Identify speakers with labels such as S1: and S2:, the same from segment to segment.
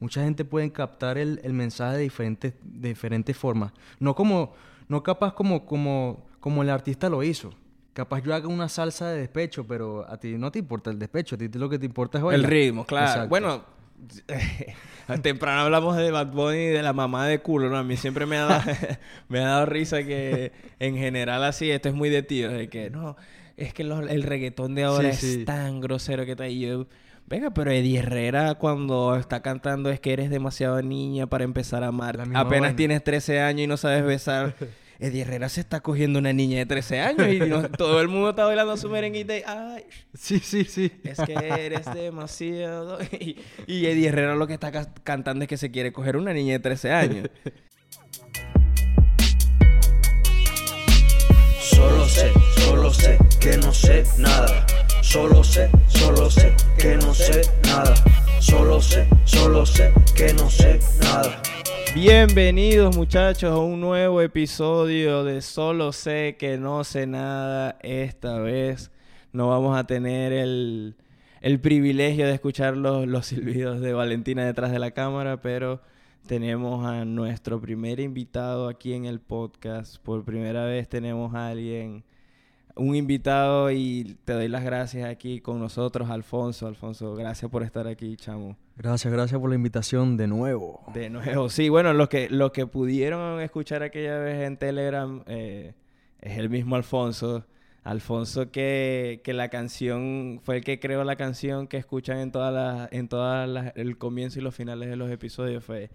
S1: Mucha gente puede captar el, el mensaje de diferentes, de diferentes formas. No como, no capaz como, como, como el artista lo hizo. Capaz yo haga una salsa de despecho, pero a ti no te importa el despecho, a ti lo que te importa es
S2: El ritmo, claro. Bueno, temprano hablamos de Bad Bunny y de la mamá de culo, ¿no? A mí siempre me ha dado, me ha dado risa que en general así, esto es muy de tío, de que no, es que el reggaetón de ahora es tan grosero que está ahí. Yo, venga, pero Eddie Herrera cuando está cantando es que eres demasiado niña para empezar a amar. Apenas tienes 13 años y no sabes besar. Eddie Herrera se está cogiendo una niña de 13 años y todo el mundo está bailando su merenguita y ¡ay!
S1: Sí, sí, sí.
S2: Es que eres demasiado... Y, y Eddie Herrera lo que está cantando es que se quiere coger una niña de 13 años.
S3: Solo sé, solo sé que no sé nada. Solo sé, solo sé que no sé nada. Solo sé, solo sé que no sé nada.
S2: Bienvenidos muchachos a un nuevo episodio de Solo sé que no sé nada. Esta vez no vamos a tener el, privilegio de escuchar los, los silbidos de Valentina detrás de la cámara, pero tenemos a nuestro primer invitado aquí en el podcast. Por primera vez tenemos a alguien un invitado y te doy las gracias aquí con nosotros, Alfonso. Alfonso, gracias por estar aquí, chamo.
S1: Gracias, gracias por la invitación de nuevo.
S2: De nuevo, sí, bueno, los que, los que pudieron escuchar aquella vez en Telegram eh, es el mismo Alfonso. Alfonso que, que, la canción fue el que creó la canción que escuchan en todas las en todas el comienzo y los finales de los episodios fue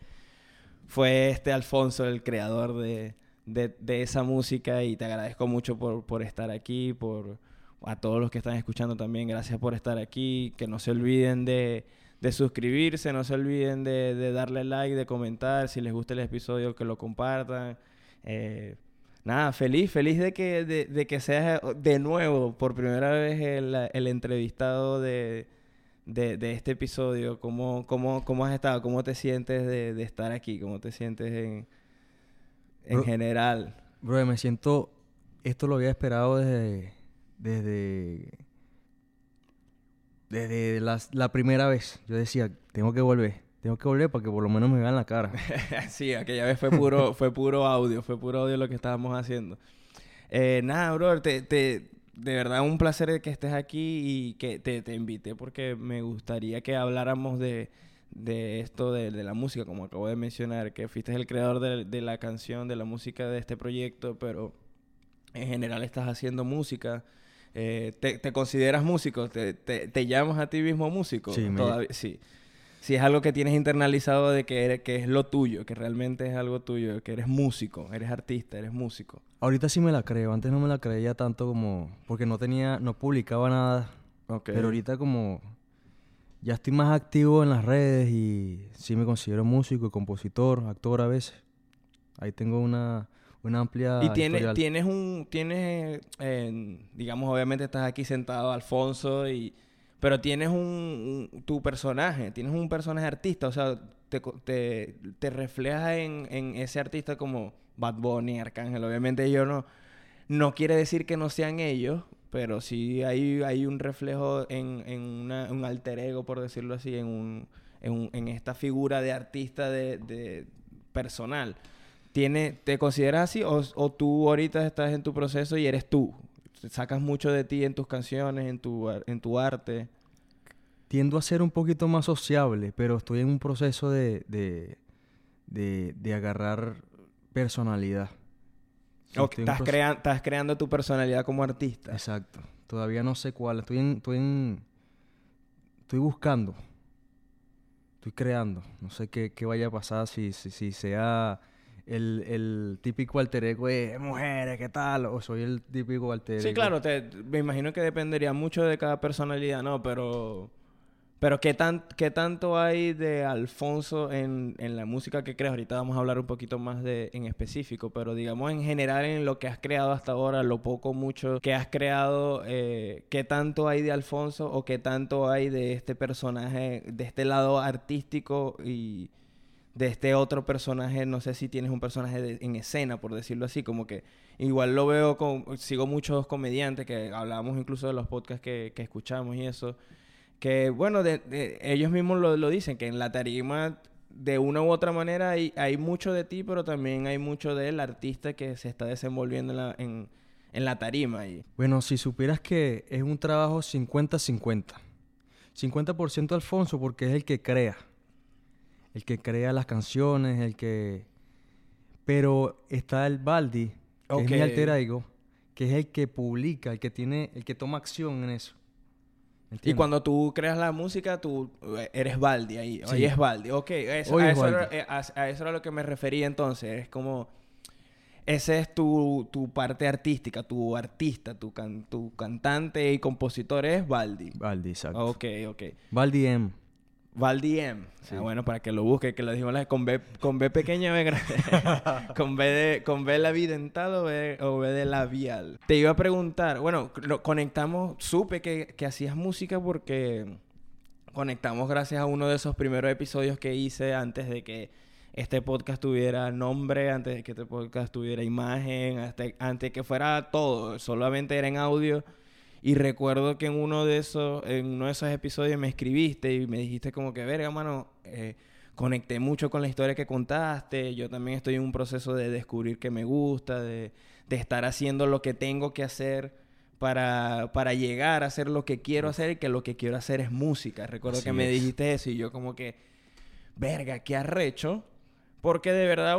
S2: fue este Alfonso el creador de, de, de, esa música y te agradezco mucho por, por estar aquí, por a todos los que están escuchando también, gracias por estar aquí, que no se olviden de, de suscribirse, no se olviden de, de, darle like, de comentar, si les gusta el episodio que lo compartan. Eh, nada, feliz, feliz de que, de, de, que seas de nuevo, por primera vez, el, el entrevistado de, de, este episodio. ¿Cómo, cómo, ¿Cómo has estado? ¿Cómo te sientes de, estar aquí? ¿Cómo te sientes en, en general.
S1: Bro, me siento. Esto lo había esperado desde. Desde. Desde la, primera vez. Yo decía, tengo que volver. Tengo que volver para que por lo menos me vean la cara.
S2: sí, aquella vez fue puro, fue puro audio. Fue puro audio lo que estábamos haciendo. Eh, nada, bro, te, te, de verdad un placer que estés aquí y que te, te invité porque me gustaría que habláramos de de esto de, la música, como acabo de mencionar, que fuiste el creador de, la canción, de la música de este proyecto, pero en general estás haciendo música. Eh, te, consideras músico? ¿Te, te, llamas a ti mismo músico?
S1: Sí,
S2: Todavía, sí. Si es algo que tienes internalizado de que, eres, que es lo tuyo, que realmente es algo tuyo, que eres músico, eres artista, eres músico.
S1: Ahorita sí me la creo, antes no me la creía tanto como, porque no tenía, no publicaba nada. Pero ahorita como ya estoy más activo en las redes y sí me considero músico, compositor, actor a veces. Ahí tengo una, una amplia.
S2: Y tienes, tienes un. Tienes. Eh, digamos, obviamente estás aquí sentado, Alfonso, y. Pero tienes un, tu personaje, tienes un personaje artista, o sea, te, te, te reflejas en, en, ese artista como Bad Bunny, Arcángel. Obviamente yo no, no quiere decir que no sean ellos, pero sí hay, hay un reflejo en, en un alter ego, por decirlo así, en, un, en, esta figura de artista de, personal. ¿Tiene, ¿Te consideras así o, o, tú ahorita estás en tu proceso y eres tú? ¿Sacas mucho de ti en tus canciones, en tu, en tu arte?
S1: Tiendo a ser un poquito más sociable, pero estoy en un proceso de, de, de
S2: agarrar
S1: personalidad
S2: estás, creando tu personalidad como artista.
S1: Exacto. Todavía no sé cuál. Estoy en, estoy en, estoy buscando. Estoy creando. No sé qué, vaya a pasar si, si, sea el, el, típico alter ego de mujeres, ¿qué tal? O soy el típico alter ego.
S2: Sí, claro. Te, me imagino que dependería mucho de cada personalidad, ¿no? Pero pero ¿qué, tan, ¿qué tanto hay de Alfonso en, en, la música que creas? Ahorita vamos a hablar un poquito más de en específico, pero digamos en general en lo que has creado hasta ahora, lo poco mucho que has creado, eh, ¿qué tanto hay de Alfonso o qué tanto hay de este personaje, de este lado artístico y de este otro personaje? No sé si tienes un personaje en escena, por decirlo así, como que igual lo veo con, sigo muchos comediantes que hablábamos incluso de los podcasts que, que escuchamos y eso que bueno, de, ellos mismos lo, lo, dicen, que en la tarima de una u otra manera hay, hay mucho de ti, pero también hay mucho del artista que se está desenvolviendo en la, en, en la tarima. Y...
S1: Bueno, si supieras que es un trabajo 50-50. 50% Alfonso porque es el que crea. El que crea las canciones, el que... Pero está el Baldi, que es mi alter ego, que es el que publica, el que tiene, el que toma acción en eso.
S2: Y cuando tú creas la música, tú eh, eres Baldi ahí. Ahí es Baldi. Ok, a, eso Era, eh, a, eso era lo que me refería entonces. Es como... Ese es tu, tu parte artística, tu artista, tu, tu cantante y compositor es Baldi.
S1: Baldi, exacto.
S2: Ok, ok.
S1: Baldi M.
S2: Valdi M. Ah, bueno, para que lo busque, que lo dijimos con B, con B pequeña, B grande. con, B de, con B labidental o B, o B de labial. Te iba a preguntar, bueno, conectamos, supe que, que hacías música porque conectamos gracias a uno de esos primeros episodios que hice antes de que este podcast tuviera nombre, antes de que este podcast tuviera imagen, antes de que fuera todo, solamente era en audio. Y recuerdo que en uno de esos, en uno de esos episodios me escribiste y me dijiste como que, verga, mano, eh, conecté mucho con la historia que contaste. Yo también estoy en un proceso de descubrir que me gusta, de, de estar haciendo lo que tengo que hacer para, para, llegar a hacer lo que quiero hacer y que lo que quiero hacer es música. Recuerdo que me dijiste eso y yo como que, verga, qué arrecho. Porque de verdad,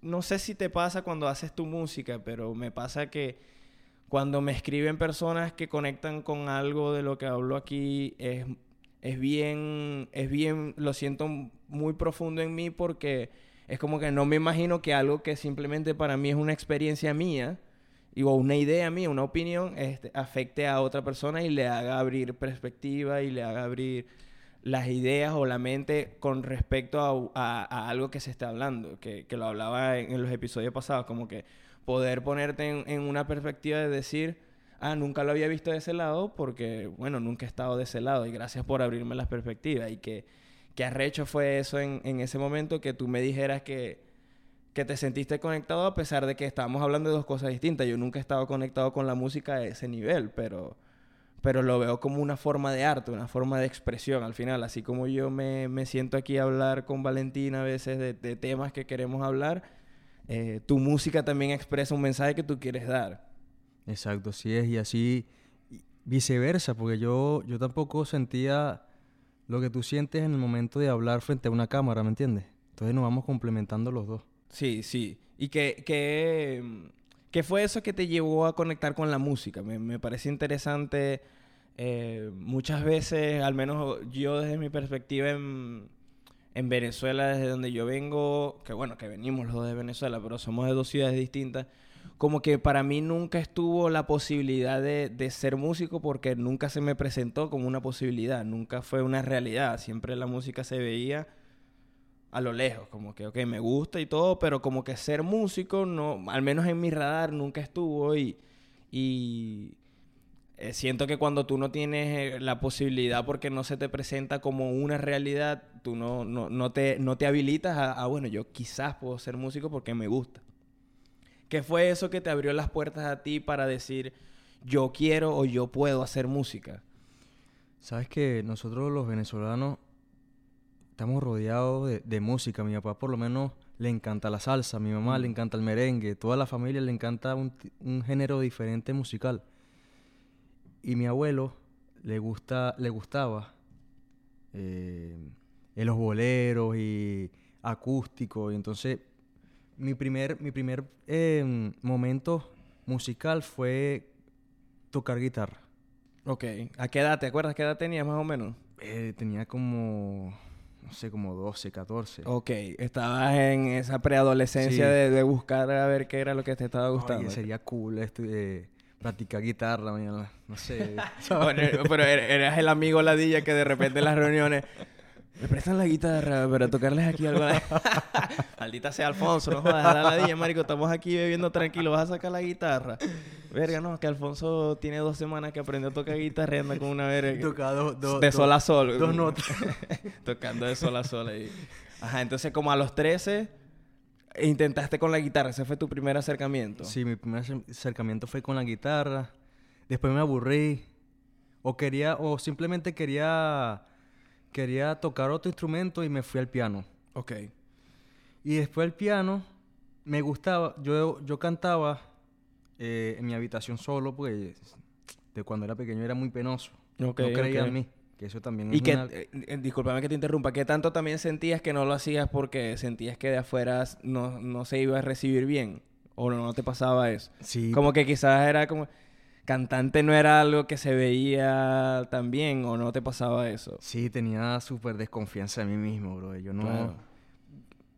S2: no sé si te pasa cuando haces tu música, pero me pasa que cuando me escriben personas que conectan con algo de lo que hablo aquí, es, es bien, es bien, lo siento muy profundo en mí porque es como que no me imagino que algo que simplemente para mí es una experiencia mía, o una idea mía, una opinión, este, afecte a otra persona y le haga abrir perspectiva y le haga abrir las ideas o la mente con respecto a, algo que se está hablando, que, lo hablaba en, los episodios pasados, como que poder ponerte en, una perspectiva de decir, ah, nunca lo había visto de ese lado porque, bueno, nunca he estado de ese lado y gracias por abrirme las perspectivas y que, qué arrecho fue eso en, en, ese momento que tú me dijeras que, que te sentiste conectado a pesar de que estábamos hablando de dos cosas distintas. Yo nunca he estado conectado con la música a ese nivel, pero, pero lo veo como una forma de arte, una forma de expresión al final. Así como yo me, me siento aquí a hablar con Valentina a veces de, de temas que queremos hablar, eh, tu música también expresa un mensaje que tú quieres dar.
S1: Exacto, así es. Y así viceversa, porque yo, yo tampoco sentía lo que tú sientes en el momento de hablar frente a una cámara, ¿me entiendes? Entonces nos vamos complementando los dos.
S2: Sí, sí. ¿Y qué, qué, qué fue eso que te llevó a conectar con la música? Me, me parece interesante. Eh, muchas veces, al menos yo desde mi perspectiva en, en Venezuela, desde donde yo vengo, que bueno, que venimos los dos de Venezuela, pero somos de dos ciudades distintas, como que para mí nunca estuvo la posibilidad de, de, ser músico porque nunca se me presentó como una posibilidad, nunca fue una realidad, siempre la música se veía a lo lejos, como que, ok, me gusta y todo, pero como que ser músico, no, al menos en mi radar nunca estuvo y, y eh, siento que cuando tú no tienes eh, la posibilidad porque no se te presenta como una realidad, tú no, no, no, te, no te habilitas a, bueno, yo quizás puedo ser músico porque me gusta. ¿Qué fue eso que te abrió las puertas a ti para decir, yo quiero o yo puedo hacer música?
S1: Sabes que nosotros los venezolanos estamos rodeados de, de música. Mi papá por lo menos le encanta la salsa, a mi mamá le mm. encanta el merengue, toda la familia le encanta un, un género diferente musical. Y mi abuelo le, gusta, le gustaba eh, los boleros y acústico. Y entonces mi primer, mi primer em, momento musical fue tocar guitarra.
S2: Ok. ¿A qué edad? ¿Te acuerdas qué edad tenías más o menos?
S1: Eh, tenía como, no sé, como 12, 14.
S2: Ok. Estabas en esa preadolescencia de, buscar a ver qué era lo que te estaba gustando.
S1: sería cool esto, eh, practicar guitarra, mañana, no sé.
S2: pero eras el amigo ladilla que de repente en las reuniones me prestan la guitarra para tocarles aquí algo. Maldita sea Alfonso, no jodas, la ladilla, marico, estamos aquí bebiendo tranquilo, vas a sacar la guitarra. Verga, no, que Alfonso tiene dos semanas que aprendió a tocar guitarra y anda con una verga. de sol a sol.
S1: Dos notas.
S2: Tocando de sol a sol ahí. Ajá, entonces como a los 13 intentaste con la guitarra, ese fue tu primer acercamiento.
S1: Sí, mi primer acercamiento fue con la guitarra. Después me aburrí. O quería, o simplemente quería, quería tocar otro instrumento y me fui al piano.
S2: Ok.
S1: Y después el piano, me gustaba, yo, yo cantaba eh, en mi habitación solo, porque de cuando era pequeño era muy penoso. No creía en mí, que eso también
S2: Y
S1: es
S2: que,
S1: una-
S2: eh, eh, discúlpame que te interrumpa, ¿qué tanto también sentías que no lo hacías porque sentías que de afuera no, no se iba a recibir bien? ¿O no, no te pasaba eso?
S1: Sí,
S2: Como que quizás era como... Cantante no era algo que se veía tan bien o no te pasaba eso.
S1: sí, tenía súper desconfianza de mí mismo, bro. Yo no...
S2: Claro.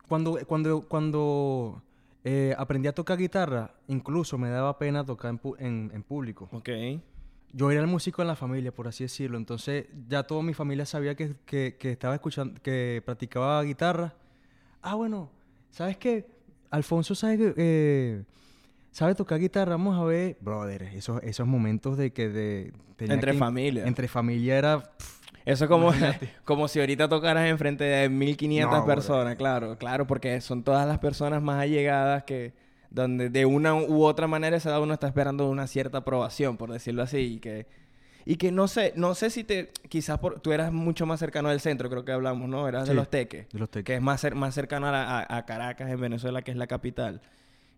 S1: Cuando, cuando, cuando eh, aprendí a tocar guitarra, incluso me daba pena tocar en, pu- en- en público.
S2: Ok.
S1: Yo era el músico en la familia, por así decirlo. Entonces, ya toda mi familia sabía que, que- que estaba escuchando, que practicaba guitarra. Ah, bueno, ¿sabes qué? Alfonso sabe, eh, sabe tocar guitarra. Vamos a ver, brother, esos, esos momentos de que de,
S2: Entre
S1: que-
S2: familia.
S1: Entre familia era... pff,
S2: Eso es como, como si ahorita tocaras enfrente de 1500
S1: No,
S2: personas, claro, claro, porque son todas las personas más allegadas que donde de una u otra manera esa edad uno está esperando una cierta aprobación, por decirlo así, y que y que no sé, no sé si te quizás por, tú eras mucho más cercano del centro, creo que hablamos, ¿no? Eras de
S1: Sí,
S2: los Teques,
S1: de los Teques.
S2: que es más más cercano a, a- a Caracas en Venezuela, que es la capital.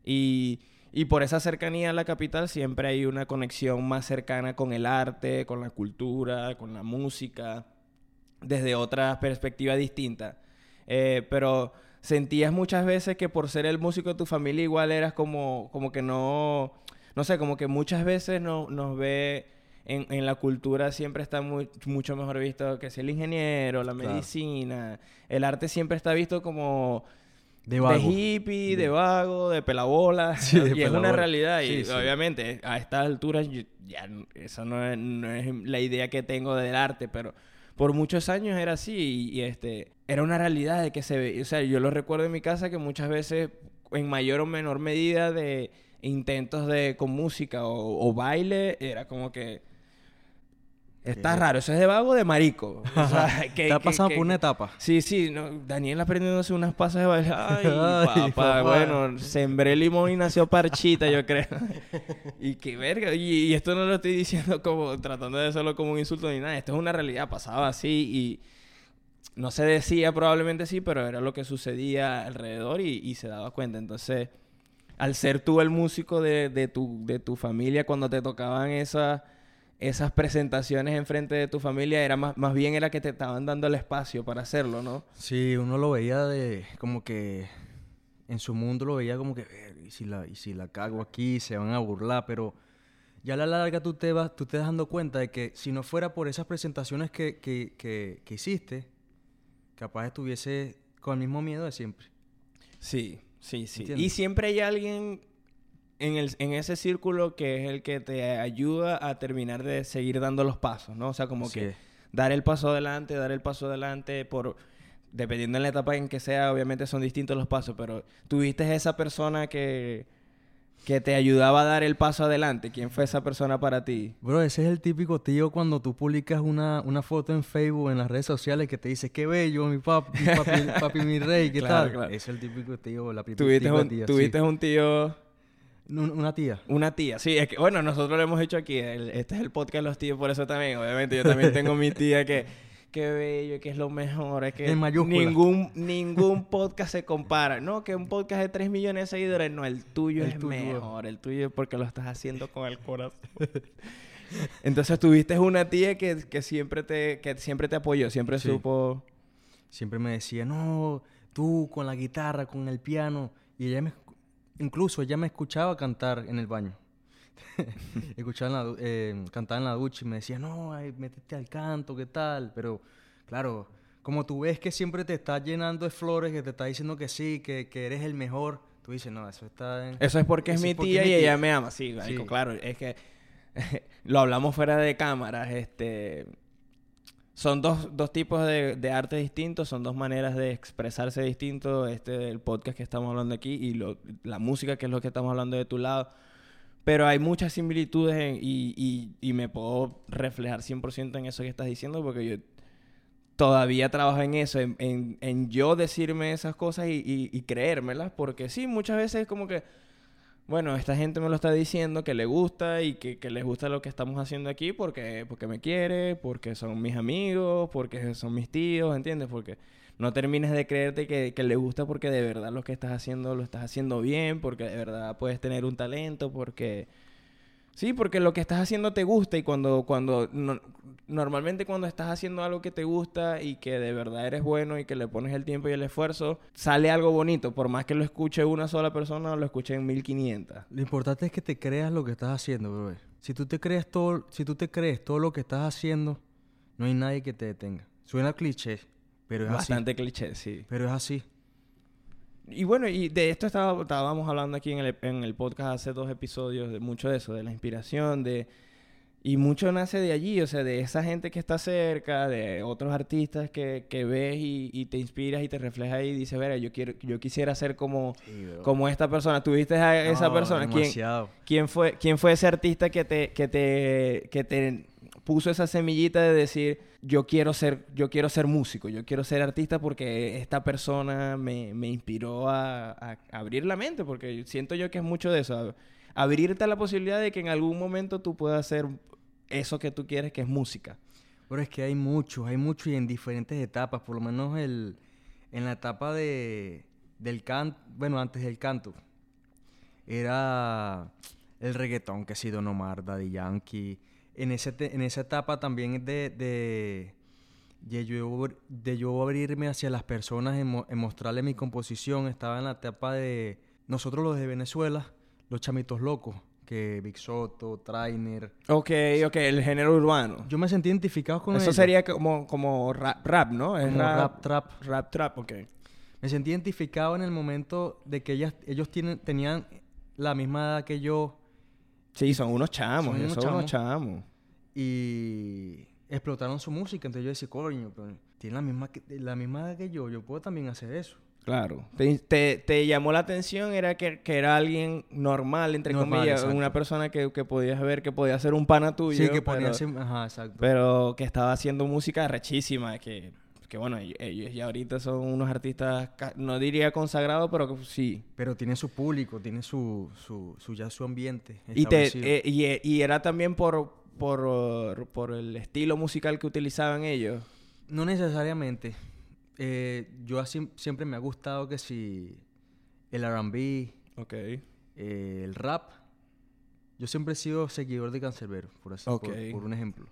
S2: Y y por esa cercanía a la capital siempre hay una conexión más cercana con el arte, con la cultura, con la música, desde otra perspectiva distinta. Eh, pero sentías muchas veces que por ser el músico de tu familia igual eras como, como que no, no sé, como que muchas veces no, nos ve en, en la cultura siempre está muy, mucho mejor visto que si el ingeniero, la
S1: Claro.
S2: medicina, el arte siempre está visto como
S1: de vago.
S2: hippie, de vago, de pelabola.
S1: Sí, de
S2: y es una realidad. Y
S1: Sí,
S2: obviamente, a estas alturas, ya esa no es, no es la idea que tengo del arte, pero por muchos años era así. Y, y, este, era una realidad de que se ve. O sea, yo lo recuerdo en mi casa que muchas veces, en mayor o menor medida, de intentos de con música o, o baile, era como que. Está
S1: ¿Qué?
S2: raro, eso es de vago de marico. O sea, que-
S1: pasado
S2: que-
S1: por una etapa.
S2: Sí, sí, no, Daniel aprendiéndose unas pasas de baile. Ay,
S1: Ay,
S2: papá,
S1: papá.
S2: bueno, sembré limón y nació parchita, yo creo. y qué verga. Y, y esto no lo estoy diciendo como tratando de hacerlo como un insulto ni nada. Esto es una realidad, pasaba así y no se decía probablemente sí, pero era lo que sucedía alrededor y, se daba cuenta. Entonces, al ser tú el músico de, de tu, de tu familia, cuando te tocaban esas esas presentaciones enfrente de tu familia, era más, más bien era que te estaban dando el espacio para hacerlo, ¿no?
S1: Sí, uno lo veía de como que en su mundo lo veía como que "Ver, y si la y si la cago aquí se van a burlar, pero ya a la larga tú te vas tú te das dando cuenta de que si no fuera por esas presentaciones que, que, que, que hiciste, capaz estuviese con el mismo miedo de siempre.
S2: Sí, sí, sí.
S1: ¿Entiendes?
S2: Y siempre hay alguien en, el, en ese círculo que es el que te ayuda a terminar de seguir dando los pasos, ¿no? O sea, como que dar el paso adelante, dar el paso adelante por... Dependiendo de la etapa en que sea, obviamente son distintos los pasos, pero tuviste esa persona que, que te ayudaba a dar el paso adelante. ¿Quién fue esa persona para ti?
S1: Bro, ese es el típico tío cuando tú publicas una, una foto en Facebook, en las redes sociales, que te dice, qué bello, mi papi, mi, papi, papi, mi rey, ¿qué
S2: Claro,
S1: tal?
S2: claro.
S1: Es el típico tío, la
S2: Tuviste un,
S1: tía, sí.
S2: tuviste un tío...
S1: Un- Una tía.
S2: Una tía, sí, es que, bueno, nosotros lo hemos hecho aquí, el- este es el podcast de los tíos, por eso también, obviamente, yo también tengo mi tía que, qué bello, que es lo mejor, es que
S1: En mayúscula.
S2: ningún, ningún podcast se compara, no, que un podcast de 3 millones de seguidores, no, el tuyo
S1: El
S2: es
S1: tuyo.
S2: mejor, el tuyo es porque lo estás haciendo con el corazón. Entonces tuviste una tía que, que siempre te, que siempre te apoyó, siempre
S1: Sí.
S2: supo...
S1: Siempre me decía, no, tú con la guitarra, con el piano. Y ella me, incluso ella me escuchaba cantar en el baño. escuchaba en la, eh, cantar en la ducha y me decía, no, ay, métete al canto, ¿qué tal? Pero, claro, como tú ves que siempre te está llenando de flores, que te está diciendo que sí, que, que eres el mejor, tú dices, no, eso está en...
S2: Eso es porque es
S1: Eso
S2: mi
S1: es
S2: tía
S1: mi
S2: y ella me ama. Sí,
S1: Sí.
S2: claro. Es que lo hablamos fuera de cámaras. Este, son dos, dos tipos de, de arte distintos, son dos maneras de expresarse distinto. Este, el podcast que estamos hablando aquí y lo- la música, que es lo que estamos hablando de tu lado. Pero hay muchas similitudes y, y- me puedo reflejar 100% en eso que estás diciendo porque yo todavía trabajo en eso, en, en- yo decirme esas cosas y, y, y creérmelas, porque sí, muchas veces es como que, bueno, esta gente me lo está diciendo que le gusta y que, que les gusta lo que estamos haciendo aquí porque, porque me quiere, porque son mis amigos, porque son mis tíos, ¿entiendes? Porque no termines de creerte que, que le gusta porque de verdad lo que estás haciendo lo estás haciendo bien, porque de verdad puedes tener un talento, porque Sí, porque lo que estás haciendo te gusta y cuando, cuando normalmente cuando estás haciendo algo que te gusta y que de verdad eres bueno y que le pones el tiempo y el esfuerzo, sale algo bonito, por más que lo escuche una sola persona o lo escuche en 1500.
S1: Lo importante es que te creas lo que estás haciendo, bro. Si tú te crees todo, si tú te crees todo lo que estás haciendo, no hay nadie que te detenga. Suena cliché, pero es
S2: así. Bastante cliché, sí.
S1: Pero es así.
S2: Y bueno, y de esto estábamos hablando aquí en el, en el podcast hace dos episodios, de mucho de eso, de la inspiración, de... Y mucho nace de allí, o sea, de esa gente que está cerca, de otros artistas que, que ves y, te inspiras y te reflejas y dices, verá, yo quiero, yo quisiera ser como, como esta persona. ¿Tuviste a esa persona? ¿Quién, ¿Quién, fue, ¿Quién fue ese artista que te, que te, que te puso esa semillita de decir, yo quiero ser, yo quiero ser músico, yo quiero ser artista porque esta persona me, me inspiró a, abrir la mente, porque siento yo que es mucho de eso, abrirte a la posibilidad de que en algún momento tú puedas hacer eso que tú quieres, que es música.
S1: Pero es que hay muchos, hay muchos y en diferentes etapas, por lo menos el, en la etapa de, del canto, bueno, antes del canto, era el reggaetón, que ha sido Nomar, Daddy Yankee, en, ese en esa etapa también de, de, de, yo, de yo abrirme hacia las personas, en, mostrarle mi composición, estaba en la etapa de nosotros los de Venezuela, los chamitos locos, que Big Soto, Trainer.
S2: Ok, ok, el género urbano.
S1: Yo me sentí identificado con
S2: Eso sería como, como rap, ¿no?
S1: Es rap, trap.
S2: Rap trap, ok.
S1: Me sentí identificado en el momento de que ellas, ellos tienen, tenían la misma edad que yo,
S2: Sí, son unos chamos, son unos, chamos.
S1: Y explotaron su música, entonces yo decía, coño, pero tiene la misma, la misma edad que yo, yo puedo también hacer eso.
S2: Claro. Te, te, llamó la atención, era que, que, era alguien normal, entre comillas, una persona que, que, podías ver que podía ser un pana tuyo.
S1: Sí, que podía ser, ajá, exacto.
S2: Pero que estaba haciendo música rechísima, que que bueno, ellos ya ahorita son unos artistas, no diría consagrados, pero sí.
S1: Pero tiene su público, tiene su, su, su ya su ambiente.
S2: Y, te, eh, y, y, era también por, por, por el estilo musical que utilizaban ellos.
S1: No necesariamente. Eh, yo así, siempre me ha gustado que si el R&B,
S2: okay.
S1: Eh, el rap. Yo siempre he sido seguidor de Cancerbero, por, así, por un ejemplo.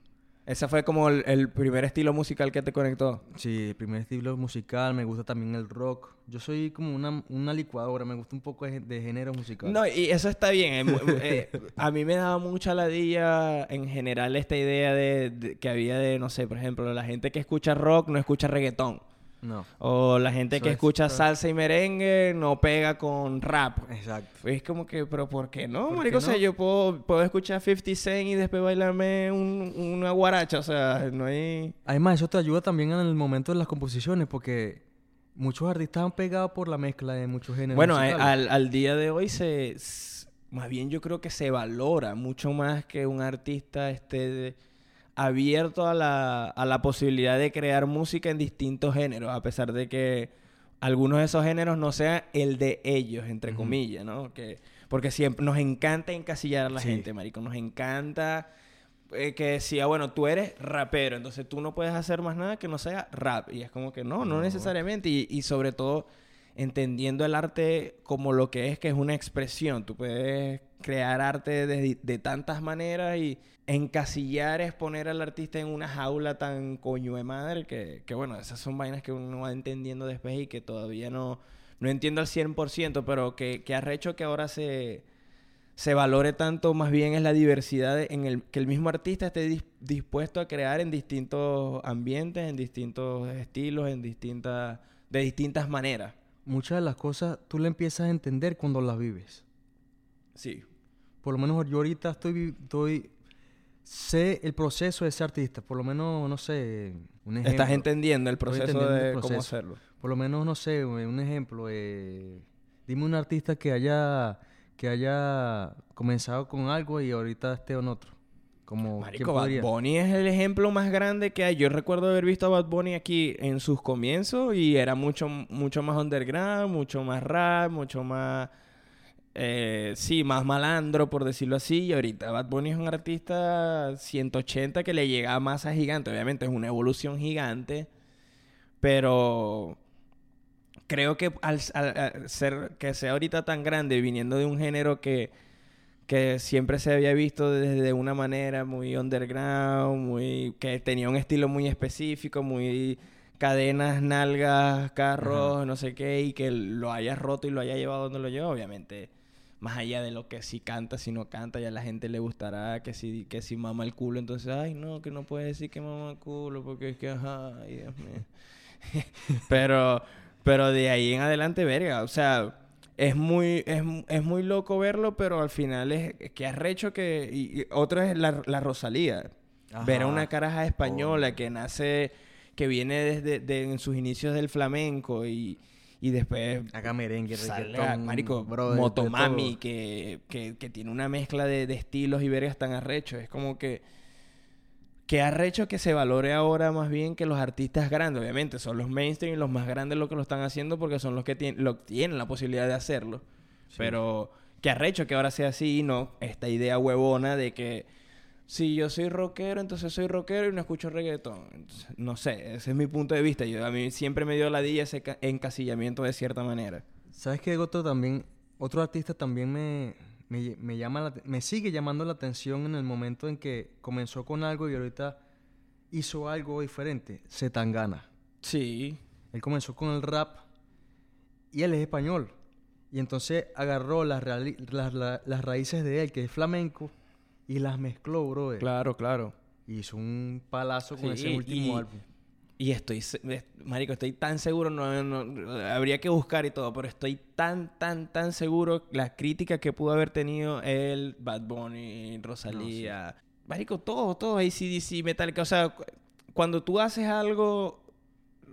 S2: Ese fue como el, primer estilo musical que te conectó.
S1: Sí, el primer estilo musical. Me gusta también el rock. Yo soy como una, una licuadora. Me gusta un poco de, género musical.
S2: No, y eso está bien. Eh, a mí me daba mucha ladilla en general esta idea de, que había de, no sé, por ejemplo, la gente que escucha rock no escucha reggaetón.
S1: No.
S2: O la gente que escucha salsa y merengue no pega con rap.
S1: Exacto.
S2: Es como que, pero ¿por qué no, marico? O sea, yo puedo, puedo escuchar 50 Cent y después bailarme un, una guaracha. O sea, no hay...
S1: Además, eso te ayuda también en el momento de las composiciones porque muchos artistas han pegado por la mezcla de muchos géneros
S2: Bueno, al, al día de hoy se... Más bien yo creo que se valora mucho más que un artista esté abierto a la, a la posibilidad de crear música en distintos géneros, a pesar de que algunos de esos géneros no sean el de ellos, entre comillas, ¿no? Que, porque siempre nos encanta encasillar a la gente, marico. Nos encanta eh, que decía, bueno, tú eres rapero, entonces tú no puedes hacer más nada que no sea rap. Y es como que no, no, necesariamente. Y, y sobre todo entendiendo el arte como lo que es, que es una expresión. Tú puedes crear arte de, tantas maneras y encasillar es poner al artista en una jaula tan coño de madre que, bueno, esas son vainas que uno va entendiendo después y que todavía no, no entiendo al 100%, pero que, que hecho que ahora se, se valore tanto más bien es la diversidad en el que el mismo artista esté dispuesto a crear en distintos ambientes, en distintos estilos, en distintas de distintas maneras.
S1: Muchas de las cosas tú le empiezas a entender cuando las vives.
S2: Sí.
S1: Por lo menos yo ahorita estoy, estoy sé el proceso de ser artista, por lo menos, no sé,
S2: un ejemplo. Estás entendiendo el proceso de cómo hacerlo.
S1: Por lo menos, no sé, un ejemplo. Eh, dime un artista que haya, que haya comenzado con algo y ahorita esté en otro. Como,
S2: Marico, Bad Bunny es el ejemplo más grande que hay. Yo recuerdo haber visto a Bad Bunny aquí en sus comienzos y era mucho, mucho más underground, mucho más rap, mucho más eh, sí, más malandro, por decirlo así. Y ahorita Bad Bunny es un artista 180 que le llega a masa gigante. Obviamente es una evolución gigante. Pero creo que al, ser que sea ahorita tan grande, viniendo de un género que, que siempre se había visto desde una manera muy underground, muy que tenía un estilo muy específico, muy cadenas, nalgas, carros, no sé qué, y que lo hayas roto y lo haya llevado donde lo lleva, obviamente más allá de lo que si canta, si no canta, ya a la gente le gustará que si, que si mama el culo, entonces, ay, no, que no puede decir que mama el culo, porque es que, ajá, ay, Dios mío. pero, pero de ahí en adelante, verga, o sea, es muy, es, es muy loco verlo, pero al final es que arrecho que, y, otro es la, la Rosalía. Ver a una caraja española que nace, que viene desde en sus inicios del flamenco y y después.
S1: Haga merengue,
S2: salga, marico, Motomami, que, que, que, tiene una mezcla de, estilos y vergas tan arrechos. Es como que. Que arrecho que se valore ahora más bien que los artistas grandes. Obviamente son los mainstream y los más grandes los que lo están haciendo porque son los que tienen, lo, tienen la posibilidad de hacerlo. Pero que arrecho que ahora sea así y no esta idea huevona de que si yo soy rockero, entonces soy rockero y no escucho reggaetón. no sé, ese es mi punto de vista. Yo, a mí siempre me dio la dilla ese encasillamiento de cierta manera.
S1: ¿Sabes qué, Goto? También, otro artista también me, me, llama me sigue llamando la atención en el momento en que comenzó con algo y ahorita hizo algo diferente. Zetangana.
S2: Sí.
S1: Él comenzó con el rap y él es español. Y entonces agarró las, las raíces de él, que es flamenco, y las mezcló, bro.
S2: Claro, claro.
S1: Hizo un palazo con ese último álbum.
S2: Y estoy, marico, estoy tan seguro, no, habría que buscar y todo, pero estoy tan, tan, tan seguro la crítica que pudo haber tenido él, Bad Bunny, Rosalía, marico, todo, todo, ACDC, Metallica, o sea, cuando tú haces algo,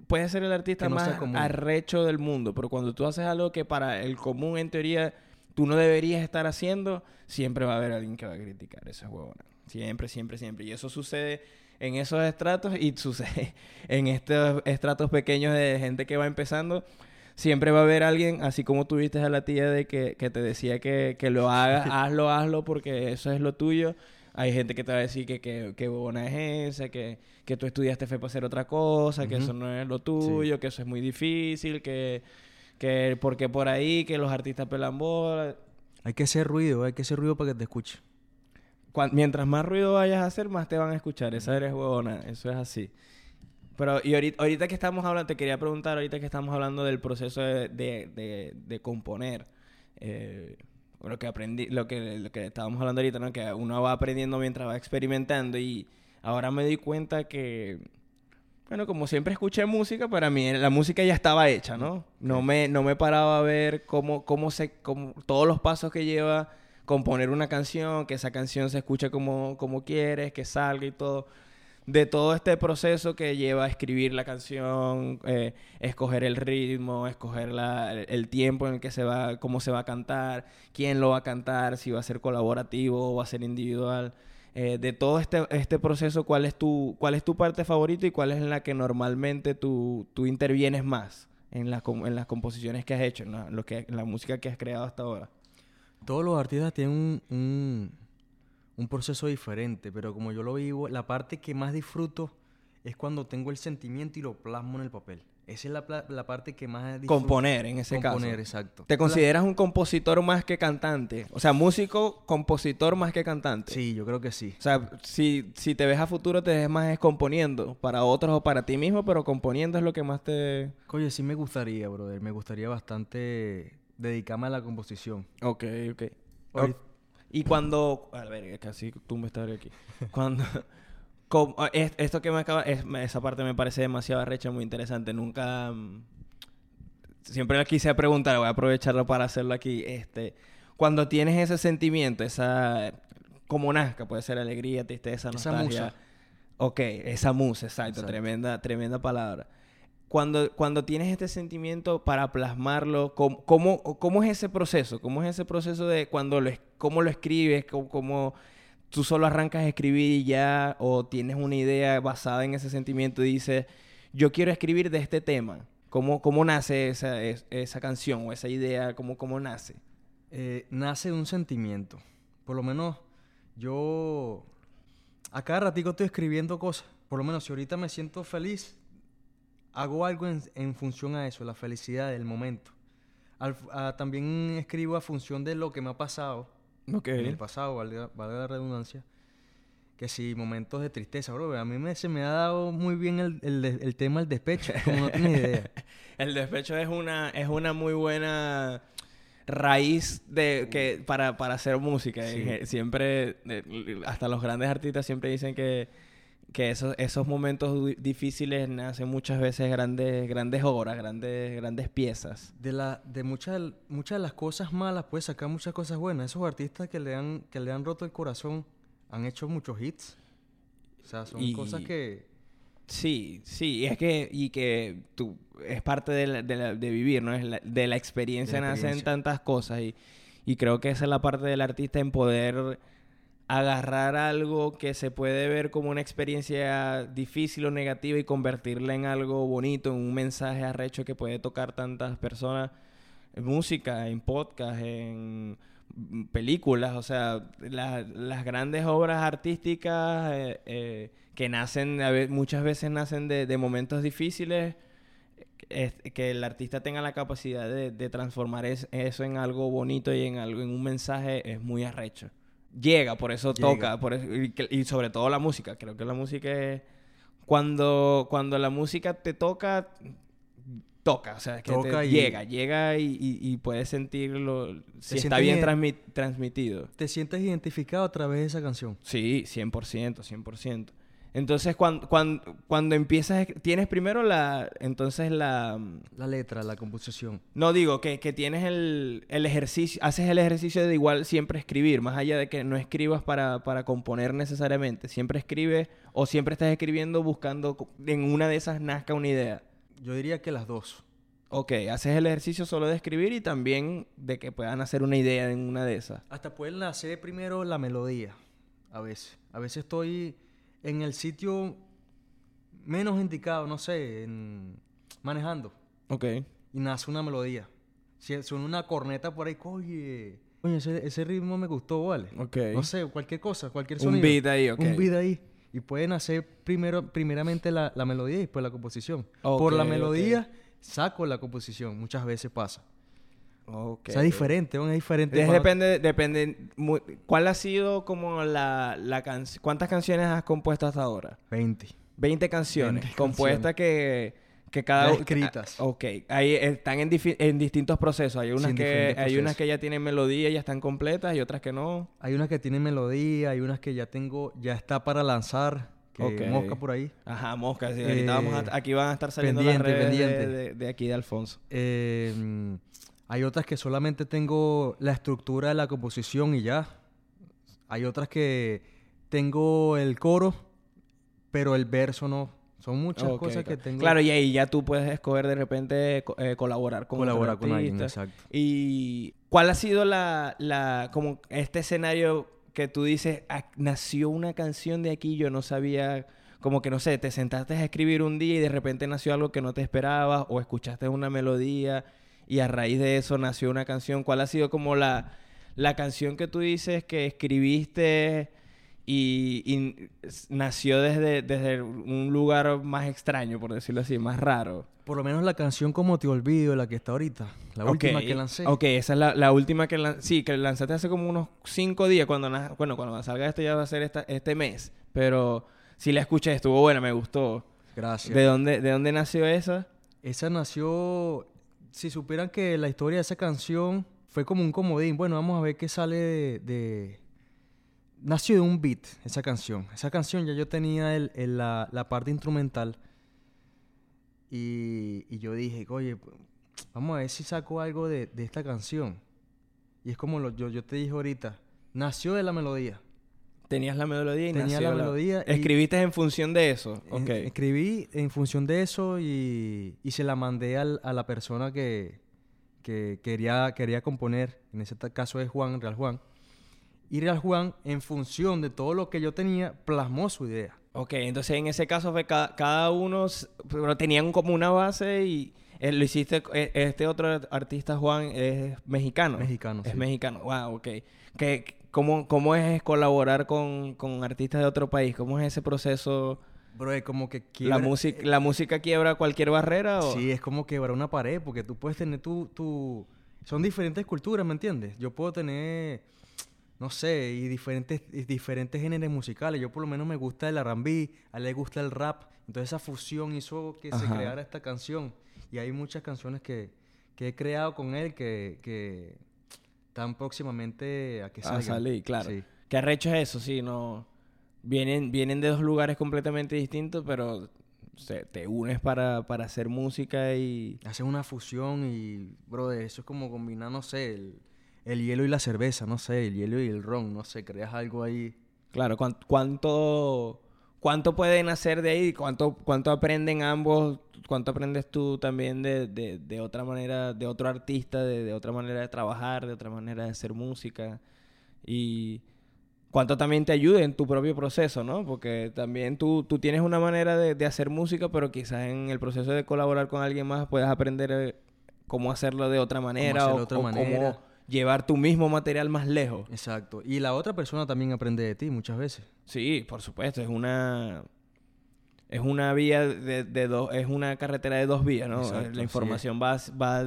S2: puedes ser el artista más arrecho del mundo, pero cuando tú haces algo que para el común, en teoría, tú no deberías estar haciendo, siempre va a haber alguien que va a criticar esa huevona. Siempre, siempre, siempre. Y eso sucede en esos estratos y sucede en estos estratos pequeños de gente que va empezando. Siempre va a haber alguien, así como tuviste a la tía de que, te decía que, lo hagas, hazlo, hazlo, porque eso es lo tuyo. Hay gente que te va a decir que qué huevona es esa, que, que tú estudiaste fe para hacer otra cosa, que eso no es lo tuyo, que eso es muy difícil, que que porque por ahí, que los artistas pelan bola.
S1: Hay que hacer ruido, hay que hacer ruido para que te escuche.
S2: mientras más ruido vayas a hacer, más te van a escuchar. Esa eres huevona, eso es así. Pero, y ahorita, que estamos hablando, te quería preguntar, ahorita que estamos hablando del proceso de, de, componer, eh, lo que aprendí, lo que, lo que estábamos hablando ahorita, ¿no? Que uno va aprendiendo mientras va experimentando y ahora me di cuenta que bueno, como siempre escuché música, para mí la música ya estaba hecha, ¿no? No me, no me paraba a ver cómo, cómo se, cómo, todos los pasos que lleva componer una canción, que esa canción se escuche como, como quieres, que salga y todo. De todo este proceso que lleva a escribir la canción, eh, escoger el ritmo, escoger la, el tiempo en el que se va, cómo se va a cantar, quién lo va a cantar, si va a ser colaborativo o va a ser individual. Eh, de todo este, este proceso, ¿cuál es, tu, ¿cuál es tu parte favorita y cuál es la que normalmente tú, tú intervienes más en, la, en las composiciones que has hecho, en lo que, en la música que has creado hasta ahora?
S1: Todos los artistas tienen un, un, proceso diferente, pero como yo lo vivo, la parte que más disfruto es cuando tengo el sentimiento y lo plasmo en el papel. Esa es la, la parte que más...
S2: Disfruto. Componer, en ese caso.
S1: Componer, exacto.
S2: ¿Te consideras un compositor más que cantante? O sea, músico, compositor más que cantante.
S1: Sí, yo creo que sí.
S2: O sea, si, si te ves a futuro, te ves más es componiendo. Para otros o para ti mismo, pero componiendo es lo que más te...
S1: Oye, sí me gustaría, brother. Me gustaría bastante dedicarme a la composición.
S2: Ok, ok. y cuando... A ver, casi tú me estás aquí. Cuando... Ah, esto que me acaba, esa parte me parece demasiado arrecha, muy interesante. Nunca, mm, siempre la quise preguntar, voy a aprovecharlo para hacerlo aquí. Este, cuando tienes ese sentimiento, esa, como nazca, puede ser alegría, tristeza, nostalgia. Esa musa. Ok, esa musa, exacto, tremenda, tremenda palabra. Cuando, cuando tienes este sentimiento para plasmarlo, ¿cómo, cómo, es ese proceso? ¿Cómo es ese proceso de cuando lo, cómo lo escribes? ¿Cómo, cómo tú solo arrancas a escribir y ya, o tienes una idea basada en ese sentimiento y dices, yo quiero escribir de este tema. ¿Cómo, cómo nace esa, esa canción o esa idea? ¿Cómo, cómo nace?
S1: Eh, nace un sentimiento. Por lo menos yo a cada ratico estoy escribiendo cosas. Por lo menos si ahorita me siento feliz, hago algo en, función a eso, la felicidad del momento. también escribo a función de lo que me ha pasado en el pasado, valga, la redundancia. Que si momentos de tristeza, bro. A mí me, se me ha dado muy bien el, el, tema del despecho, como no tienes idea.
S2: el despecho es una, es una muy buena raíz de que para, para hacer música. Siempre, eh, hasta los grandes artistas siempre dicen que que esos, esos momentos difíciles nacen muchas veces grandes, grandes obras, grandes, grandes piezas.
S1: De, la, de muchas, muchas de las cosas malas puedes sacar muchas cosas buenas. Esos artistas que le han, que le han roto el corazón han hecho muchos hits. O sea, son cosas que...
S2: Sí, sí, y es que, y que tú, es parte de, de, vivir, ¿no? Es de la experiencia, nacen tantas cosas y, y creo que esa es la parte del artista en poder agarrar algo que se puede ver como una experiencia difícil o negativa y convertirla en algo bonito, en un mensaje arrecho que puede tocar tantas personas en música, en podcast, en películas, o sea, las grandes obras artísticas eh, eh, que nacen, muchas veces nacen de, momentos difíciles, que el artista tenga la capacidad de, transformar eso en algo bonito y en algo en un mensaje es muy arrecho llega, por eso toca, por y, sobre todo la música. Creo que la música es... Cuando, cuando la música te toca, toca, o sea, que te llega, llega y, y, puedes sentirlo, si está bien transmitido.
S1: ¿Te sientes identificado a través de esa canción?
S2: Sí, 100%, 100%. Entonces, cuando, cuando, cuando empiezas, tienes primero la, entonces la...
S1: La letra, la composición.
S2: No, digo, que, que tienes el, el, ejercicio, haces el ejercicio de igual siempre escribir, más allá de que no escribas para, para componer necesariamente, siempre escribes o siempre estás escribiendo buscando en una de esas nazca una idea.
S1: Yo diría que las dos.
S2: Ok, haces el ejercicio solo de escribir y también de que puedan hacer una idea en una de esas.
S1: Hasta pueden hacer primero la melodía, a veces. A veces estoy en el sitio menos indicado, no sé, en, manejando.
S2: Ok.
S1: Y nace una melodía. Si suena una corneta por ahí, oye, oye, ese, ritmo me gustó, ¿vale?
S2: Ok.
S1: No sé, cualquier cosa, cualquier sonido.
S2: Un beat ahí, ok.
S1: Un beat ahí. Y pueden hacer primero, primeramente la, melodía y después la composición. por la melodía saco la composición, muchas veces pasa.
S2: Okay.
S1: O sea, diferente, es diferente.
S2: Depende, depende. ¿Cuál ha sido como la, la canción? ¿Cuántas canciones has compuesto hasta ahora?
S1: 20.
S2: 20 canciones. compuestas que, que cada
S1: una. escritas.
S2: Ah, ok. Ahí están en, en distintos procesos. Hay unas, que, hay unas que ya tienen melodía y ya están completas y otras que no.
S1: Hay unas que tienen melodía, hay unas que ya tengo, ya está para lanzar. Que Mosca por ahí.
S2: Ajá, mosca. Eh, aquí van a estar saliendo las redes de, de, aquí de Alfonso.
S1: Eh, hay otras que solamente tengo la estructura de la composición y ya. Hay otras que tengo el coro, pero el verso no. Son muchas cosas que tengo.
S2: Claro, y ahí ya tú puedes escoger de repente eh, colaborar con
S1: Colaborar con alguien, exacto.
S2: ¿Y cuál ha sido la, la, como este escenario que tú dices, ah, nació una canción de aquí, yo no sabía, como que no sé, te sentaste a escribir un día y de repente nació algo que no te esperabas o escuchaste una melodía y a raíz de eso nació una canción. ¿Cuál ha sido como la, la canción que tú dices que escribiste y, nació desde, desde un lugar más extraño, por decirlo así, más raro?
S1: Por lo menos la canción Como Te Olvido, la que está ahorita. La última que lancé.
S2: Ok, esa es la, la última que lancé. Sí, que lanzaste hace como unos cinco días. Cuando bueno, cuando salga esto ya va a ser esta, este mes. Pero si la escuché, estuvo buena, me gustó.
S1: Gracias.
S2: ¿De dónde, ¿De dónde nació esa?
S1: Esa nació si supieran que la historia de esa canción fue como un comodín, bueno, vamos a ver qué sale de, Nació de un beat esa canción. Esa canción ya yo tenía el, la, parte instrumental. Y, yo dije, oye, vamos a ver si saco algo de, esta canción. Y es como lo, yo, yo te dije ahorita, nació de la melodía.
S2: Tenías la melodía y
S1: Tenía la melodía.
S2: Escribiste en función de eso. Okay.
S1: escribí en función de eso y, se la mandé a la persona que, quería, quería componer. En ese caso es Juan, Real Juan. Y Real Juan, en función de todo lo que yo tenía, plasmó su idea.
S2: Ok, entonces en ese caso fue cada, uno, pero tenían como una base y eh, lo hiciste, eh, este otro artista Juan es mexicano.
S1: Mexicano,
S2: Es mexicano, wow, ok. ¿Qué, cómo, ¿Cómo es colaborar con, artistas de otro país? ¿Cómo es ese proceso
S1: Bro, es como que
S2: quiebra... ¿La, música, ¿La música quiebra cualquier barrera o...?
S1: Sí, es como quebrar una pared, porque tú puedes tener tu... tu... Son diferentes culturas, ¿me entiendes? Yo puedo tener, no sé, y diferentes, diferentes géneros musicales. Yo por lo menos me gusta el R&B, a él le gusta el rap. Entonces esa fusión hizo que se creara esta canción. Y hay muchas canciones que, que he creado con él que, que están próximamente a que salgan.
S2: A salir, claro. Sí. ¿Qué arrecho es eso? Sí, no vienen, vienen de dos lugares completamente distintos, pero te unes para, hacer música y...
S1: Haces una fusión y, bro, eso es como combinar, no sé, el, hielo y la cerveza, no sé, el hielo y el ron, no sé, creas algo ahí.
S2: Claro, ¿cuánto, cuánto, pueden hacer de ahí? ¿Cuánto, ¿Cuánto aprenden ambos? ¿Cuánto aprendes tú también de, de, otra manera, de otro artista, de, de otra manera de trabajar, de otra manera de hacer música? Y cuánto también te ayude en tu propio proceso, ¿no? Porque también tú, tú tienes una manera de, hacer música, pero quizás en el proceso de colaborar con alguien más puedas aprender eh, cómo hacerlo de otra manera o, cómo llevar tu mismo material más lejos.
S1: Exacto. Y la otra persona también aprende de ti muchas veces.
S2: Sí, por supuesto. Es una... Es una vía de, de dos... Es una carretera de dos vías, ¿no? la información va, va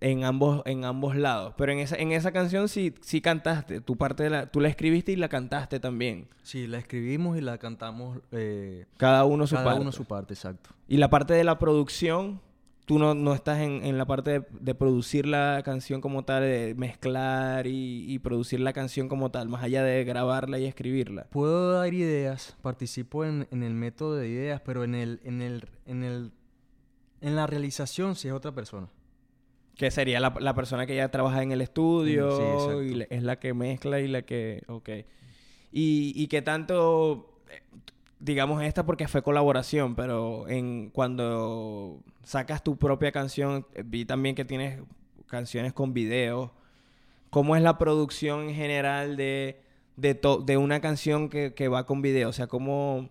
S2: en ambos, en ambos lados. Pero en esa, en esa canción sí, sí cantaste. Tu parte de la, tú la escribiste y la cantaste también.
S1: Sí, la escribimos y la cantamos.
S2: Eh, cada uno su
S1: cada
S2: parte.
S1: uno su parte, exacto.
S2: Y la parte de la producción, tú no, no estás en, en la parte de, producir la canción como tal, de mezclar y, y, producir la canción como tal, más allá de grabarla y escribirla.
S1: Puedo dar ideas, participo en, en el método de ideas, pero en el, en el, en el, en la realización sí es otra persona.
S2: Que sería la, la, persona que ya trabaja en el estudio y es la que mezcla y la que... Ok. Y, y que tanto... Digamos esta porque fue colaboración, pero en cuando sacas tu propia canción, eh, vi también que tienes canciones con videos. ¿Cómo es la producción en general de, de, de una canción que, que, va con video? O sea, ¿cómo,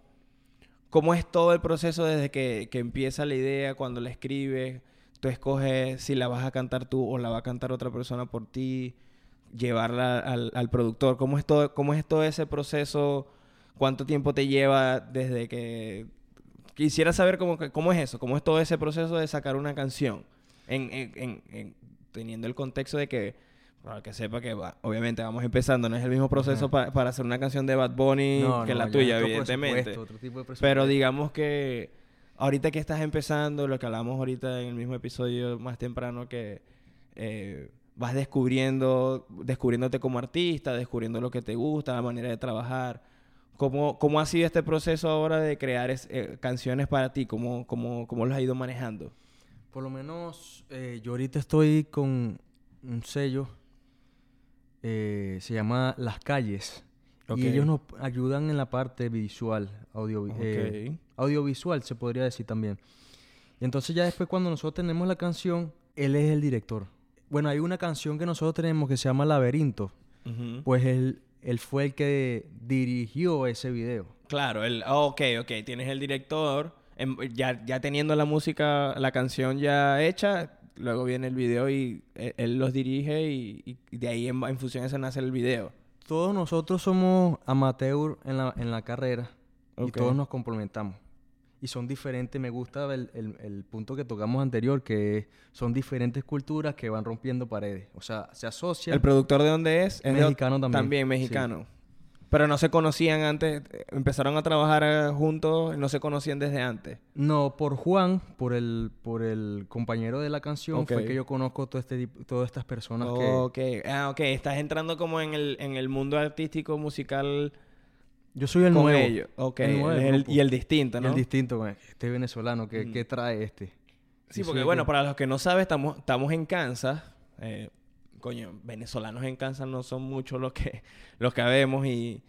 S2: ¿cómo es todo el proceso desde que, que empieza la idea, cuando la escribes? tú escoges si la vas a cantar tú o la va a cantar otra persona por ti, llevarla al, productor. ¿Cómo es, todo, ¿Cómo es todo ese proceso? ¿Cuánto tiempo te lleva desde que... Quisiera saber cómo, cómo es eso, cómo es todo ese proceso de sacar una canción, en, teniendo el contexto de que, para que sepa que obviamente vamos empezando, no es el mismo proceso para hacer una canción de Bad Bunny que la tuya, evidentemente. Pero digamos que ahorita que estás empezando, lo que hablamos ahorita en el mismo episodio más temprano, que eh, vas descubriendo, descubriéndote como artista, descubriendo lo que te gusta, la manera de trabajar. ¿Cómo, cómo ha sido este proceso ahora de crear eh, canciones para ti? ¿Cómo, cómo, ¿Cómo lo has ido manejando?
S1: Por lo menos eh, yo ahorita estoy con un sello, se llama Las Calles. Y ellos nos ayudan en la parte visual, audio, eh, audiovisual se podría decir también. Y entonces ya después cuando nosotros tenemos la canción, él es el director. Bueno, hay una canción que nosotros tenemos que se llama Laberinto. Pues él, él fue el que dirigió ese video.
S2: Claro, él, oh, ok, ok, tienes el director, em, ya, ya teniendo la música, la canción ya hecha, luego viene el video y e, él, los dirige y, de ahí en, en función eso nace el video
S1: todos nosotros somos amateur en la, en la carrera y todos nos complementamos. Y son diferentes, me gusta el, el, punto que tocamos anterior, que son diferentes culturas que van rompiendo paredes. O sea, se asocian.
S2: ¿El productor de dónde es?
S1: es mexicano también.
S2: También mexicano. Pero no se conocían antes, empezaron a trabajar eh, juntos, no se conocían desde antes.
S1: No, por Juan, por el, por el compañero de la canción, fue que yo conozco todo este todas estas personas
S2: que. Ah, ok. Estás entrando como en el, en el mundo artístico, musical.
S1: Yo soy el nuevo.
S2: Ellos. Ok. y el distinto, ¿no?
S1: el distinto, este venezolano, ¿qué, ¿qué trae este?
S2: Sí, porque bueno, para los que no saben, estamos, estamos en Kansas. Eh, coño, venezolanos en Kansas no son muchos los que, los que vemos y,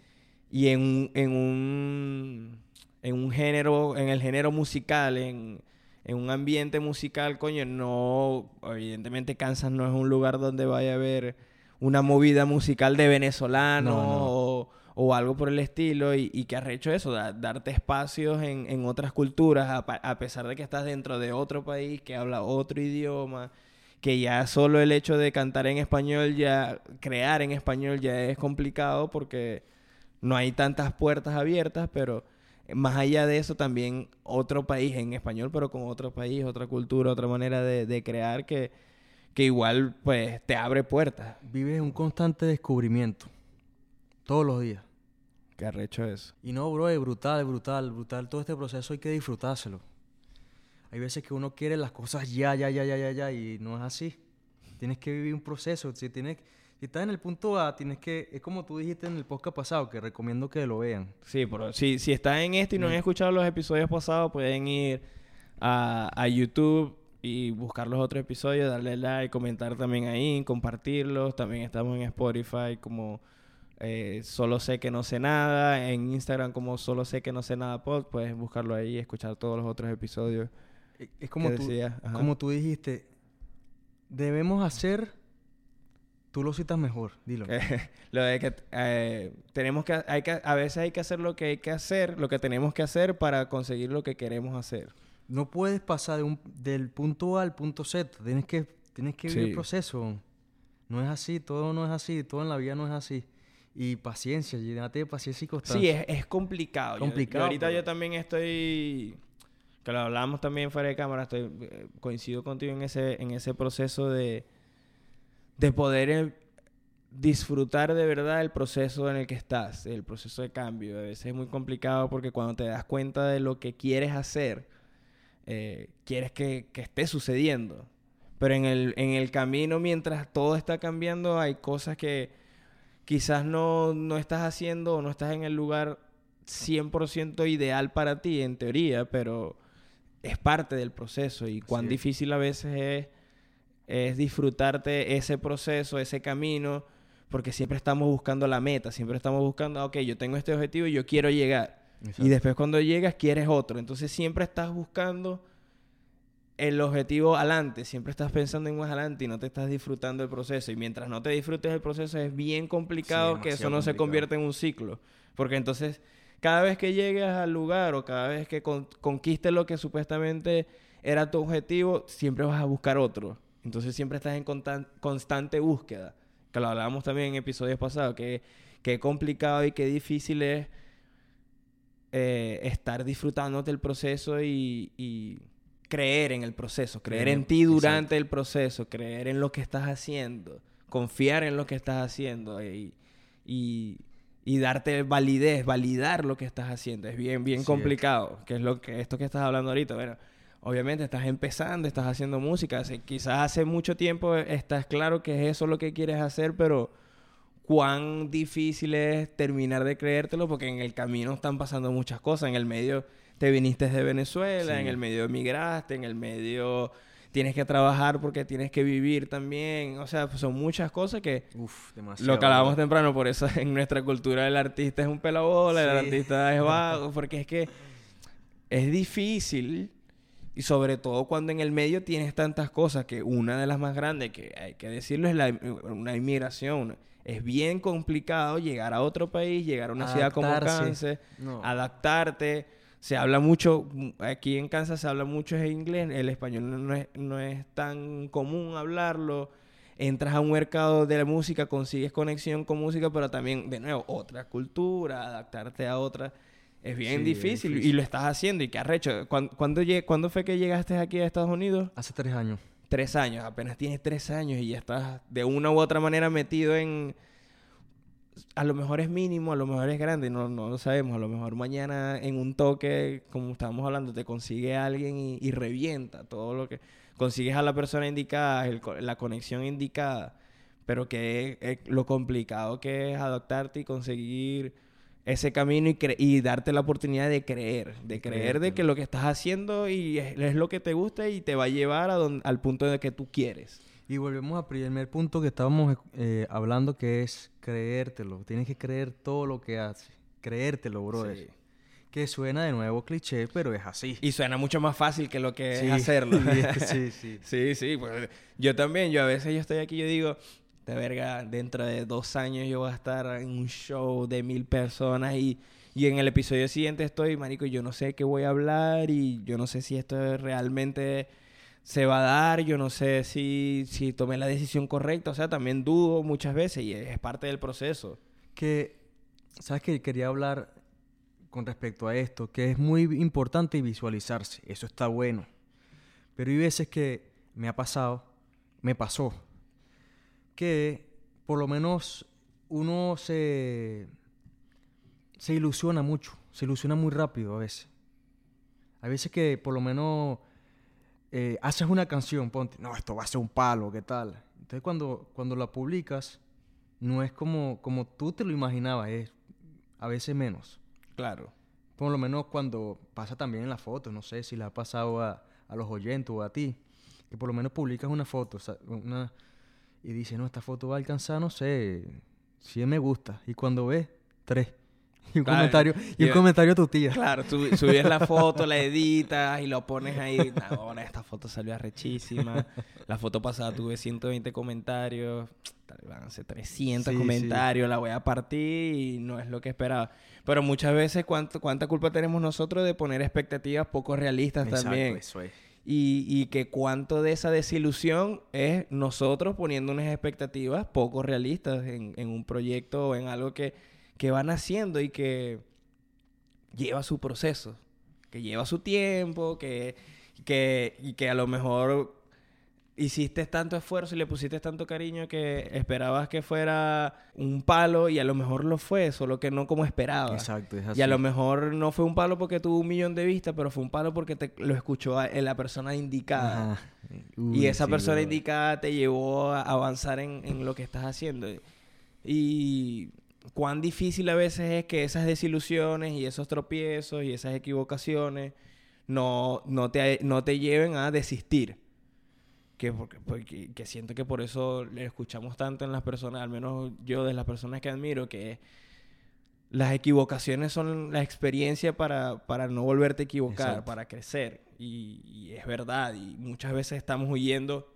S2: y en, en, un, en un género, en el género musical, en, en un ambiente musical, coño, no, evidentemente Kansas no es un lugar donde vaya a haber una movida musical de venezolano O, o, algo por el estilo y, que hecho eso, darte espacios en, en otras culturas a, a, pesar de que estás dentro de otro país que habla otro idioma que ya solo el hecho de cantar en español, ya crear en español ya es complicado porque no hay tantas puertas abiertas, pero más allá de eso, también otro país en español, pero con otro país, otra cultura, otra manera de, crear que, que igual pues te abre puertas.
S1: Vives un constante descubrimiento. Todos los días.
S2: Qué arrecho eso.
S1: Y no, bro, es brutal, brutal, brutal. Todo este proceso hay que disfrutárselo. Hay veces que uno quiere las cosas ya, ya, ya, ya, ya, ya, y no es así. Tienes que vivir un proceso. Si, tienes, si estás en el punto A, tienes que... Es como tú dijiste en el podcast pasado, que recomiendo que lo vean.
S2: Sí, pero si, si estás en esto y no han escuchado los episodios pasados, pueden ir a, a YouTube y buscar los otros episodios, darle like, comentar también ahí, compartirlos. También estamos en Spotify como eh, solo sé que no sé nada. En Instagram como solo sé que no sé nada pod. Puedes buscarlo ahí y escuchar todos los otros episodios.
S1: E, es como, tú, como tú dijiste, debemos hacer... Tú lo citas mejor, dilo.
S2: lo de que eh, tenemos que, hay que, a veces hay que hacer lo que hay que hacer, lo que tenemos que hacer para conseguir lo que queremos hacer.
S1: No puedes pasar de un, del punto A al punto Z. Tienes que, tienes que vivir el proceso. No es así, todo no es así, todo en la vida no es así. Y paciencia, llénate de paciencia y constancia.
S2: Sí, es, complicado. complicado. ahorita yo también estoy, que lo hablamos también fuera de cámara, estoy, eh, coincido contigo en ese, en ese proceso de, de poder eh, disfrutar de verdad el proceso en el que estás, el proceso de cambio. A veces es muy complicado porque cuando te das cuenta de lo que quieres hacer, eh, quieres que, que esté sucediendo. Pero en el, en el camino, mientras todo está cambiando, hay cosas que quizás no, no estás haciendo o no estás en el lugar 100% ideal para ti, en teoría, pero es parte del proceso y cuán difícil a veces es, es disfrutarte ese proceso, ese camino, porque siempre estamos buscando la meta, siempre estamos buscando, ah, ok, yo tengo este objetivo y yo quiero llegar. Y después cuando llegas quieres otro. Entonces siempre estás buscando el objetivo adelante, siempre estás pensando en más adelante y no te estás disfrutando el proceso. Y mientras no te disfrutes el proceso es bien complicado que eso no se convierta en un ciclo. Porque entonces, cada vez que llegues al lugar o cada vez que conquistes lo que supuestamente era tu objetivo, siempre vas a buscar otro. Entonces siempre estás en constante búsqueda. Que lo hablábamos también en episodios pasados, que, que complicado y qué difícil es eh, estar disfrutándote el proceso y creer en el proceso, creer en ti durante el proceso, creer en lo que estás haciendo, confiar en lo que estás haciendo y, y, darte validez, validar lo que estás haciendo. Es bien, bien complicado, que es lo que esto que estás hablando ahorita. Bueno, obviamente estás empezando, estás haciendo música, quizás hace mucho tiempo estás claro que es eso lo que quieres hacer, pero cuán difícil es terminar de creértelo porque en el camino están pasando muchas cosas, en el medio te viniste de Venezuela, en el medio emigraste, en el medio tienes que trabajar porque tienes que vivir también. O sea, pues, son muchas cosas que... Uf. Lo que hablábamos temprano, por eso en nuestra cultura el artista es un pelabola, el artista es vago, porque es que es difícil y sobre todo cuando en el medio tienes tantas cosas que una de las más grandes, que hay que decirlo, es la, una inmigración. Es bien complicado llegar a otro país, llegar a una ciudad como Kansas, adaptarte se habla mucho, aquí en Kansas se habla mucho en inglés, el español no es, no es tan común hablarlo. Entras a un mercado de la música, consigues conexión con música, pero también, de nuevo, otra cultura, adaptarte a otra. Es bien difícil, y lo estás haciendo. ¿Y qué has hecho? ¿Cuándo, ¿Cuándo, fue que llegaste aquí a Estados Unidos?
S1: Hace tres años.
S2: Tres años, apenas tienes tres años y ya estás de una u otra manera metido en, a lo mejor es mínimo, a lo mejor es grande, no, no lo sabemos. A lo mejor mañana en un toque, como estábamos hablando, te consigue alguien y, revienta todo lo que... Consigues a la persona indicada, la conexión indicada, pero que es, lo complicado que es adaptarte y conseguir ese camino y, y darte la oportunidad de creer, de creer de que lo que estás haciendo y es, lo que te gusta y te va a llevar a al punto de que tú quieres.
S1: Y volvemos al primer punto que estábamos eh, hablando, que es creértelo. Tienes que creer todo lo que haces. Creértelo, brother. Que suena de nuevo cliché, pero es así.
S2: Y suena mucho más fácil que lo que es hacerlo. sí, sí. sí, sí. Pues, yo también, yo a veces yo estoy aquí y yo digo, de verga, dentro de dos años yo voy a estar en un show de mil personas y, y en el episodio siguiente estoy, marico, yo no sé qué voy a hablar y yo no sé si esto es realmente se va a dar, yo no sé si, si tomé la decisión correcta, o sea, también dudo muchas veces y es parte del proceso.
S1: Que, ¿sabes qué? Quería hablar con respecto a esto, que es muy importante visualizarse, eso está bueno. Pero hay veces que me ha pasado, me pasó, que por lo menos uno se, se ilusiona mucho, se ilusiona muy rápido a veces. Hay veces que por lo menos eh, haces una canción, ponte, no, esto va a ser un palo, ¿qué tal? Entonces cuando, cuando la publicas, no es como, como tú te lo imaginabas, es a veces menos.
S2: Claro.
S1: Por lo menos cuando pasa también en las fotos, no sé si le ha pasado a, a los oyentes o a ti, que por lo menos publicas una foto una, y dices, no, esta foto va a alcanzar, no sé, 100 me gusta. Y cuando ves, 3. Y un comentario, y un comentario a tu tía.
S2: Claro, tú subes la foto, la editas y lo pones ahí. Ahora esta foto salió arrechísima. La foto pasada tuve 120 comentarios. Van a ser 300 comentarios. La voy a partir y no es lo que esperaba. Pero muchas veces, ¿cuánto, ¿cuánta culpa tenemos nosotros de poner expectativas poco realistas Exacto, también? Eso es. Y, y, que cuánto de esa desilusión es nosotros poniendo unas expectativas poco realistas en, en un proyecto o en algo que que van haciendo y que lleva su proceso, que lleva su tiempo, que, que, y que a lo mejor hiciste tanto esfuerzo y le pusiste tanto cariño que esperabas que fuera un palo y a lo mejor lo fue, solo que no como esperabas. Exacto, es así. Y a lo mejor no fue un palo porque tuvo un millón de vistas, pero fue un palo porque te lo escuchó la persona indicada. y esa persona indicada te llevó a avanzar en, en lo que estás haciendo. Y cuán difícil a veces es que esas desilusiones y esos tropiezos y esas equivocaciones no, no, te, no te lleven a desistir. Que, porque, que siento que por eso le escuchamos tanto en las personas, al menos yo de las personas que admiro, que las equivocaciones son la experiencia para, para no volverte a equivocar, para crecer. Y, y, es verdad, y muchas veces estamos huyendo,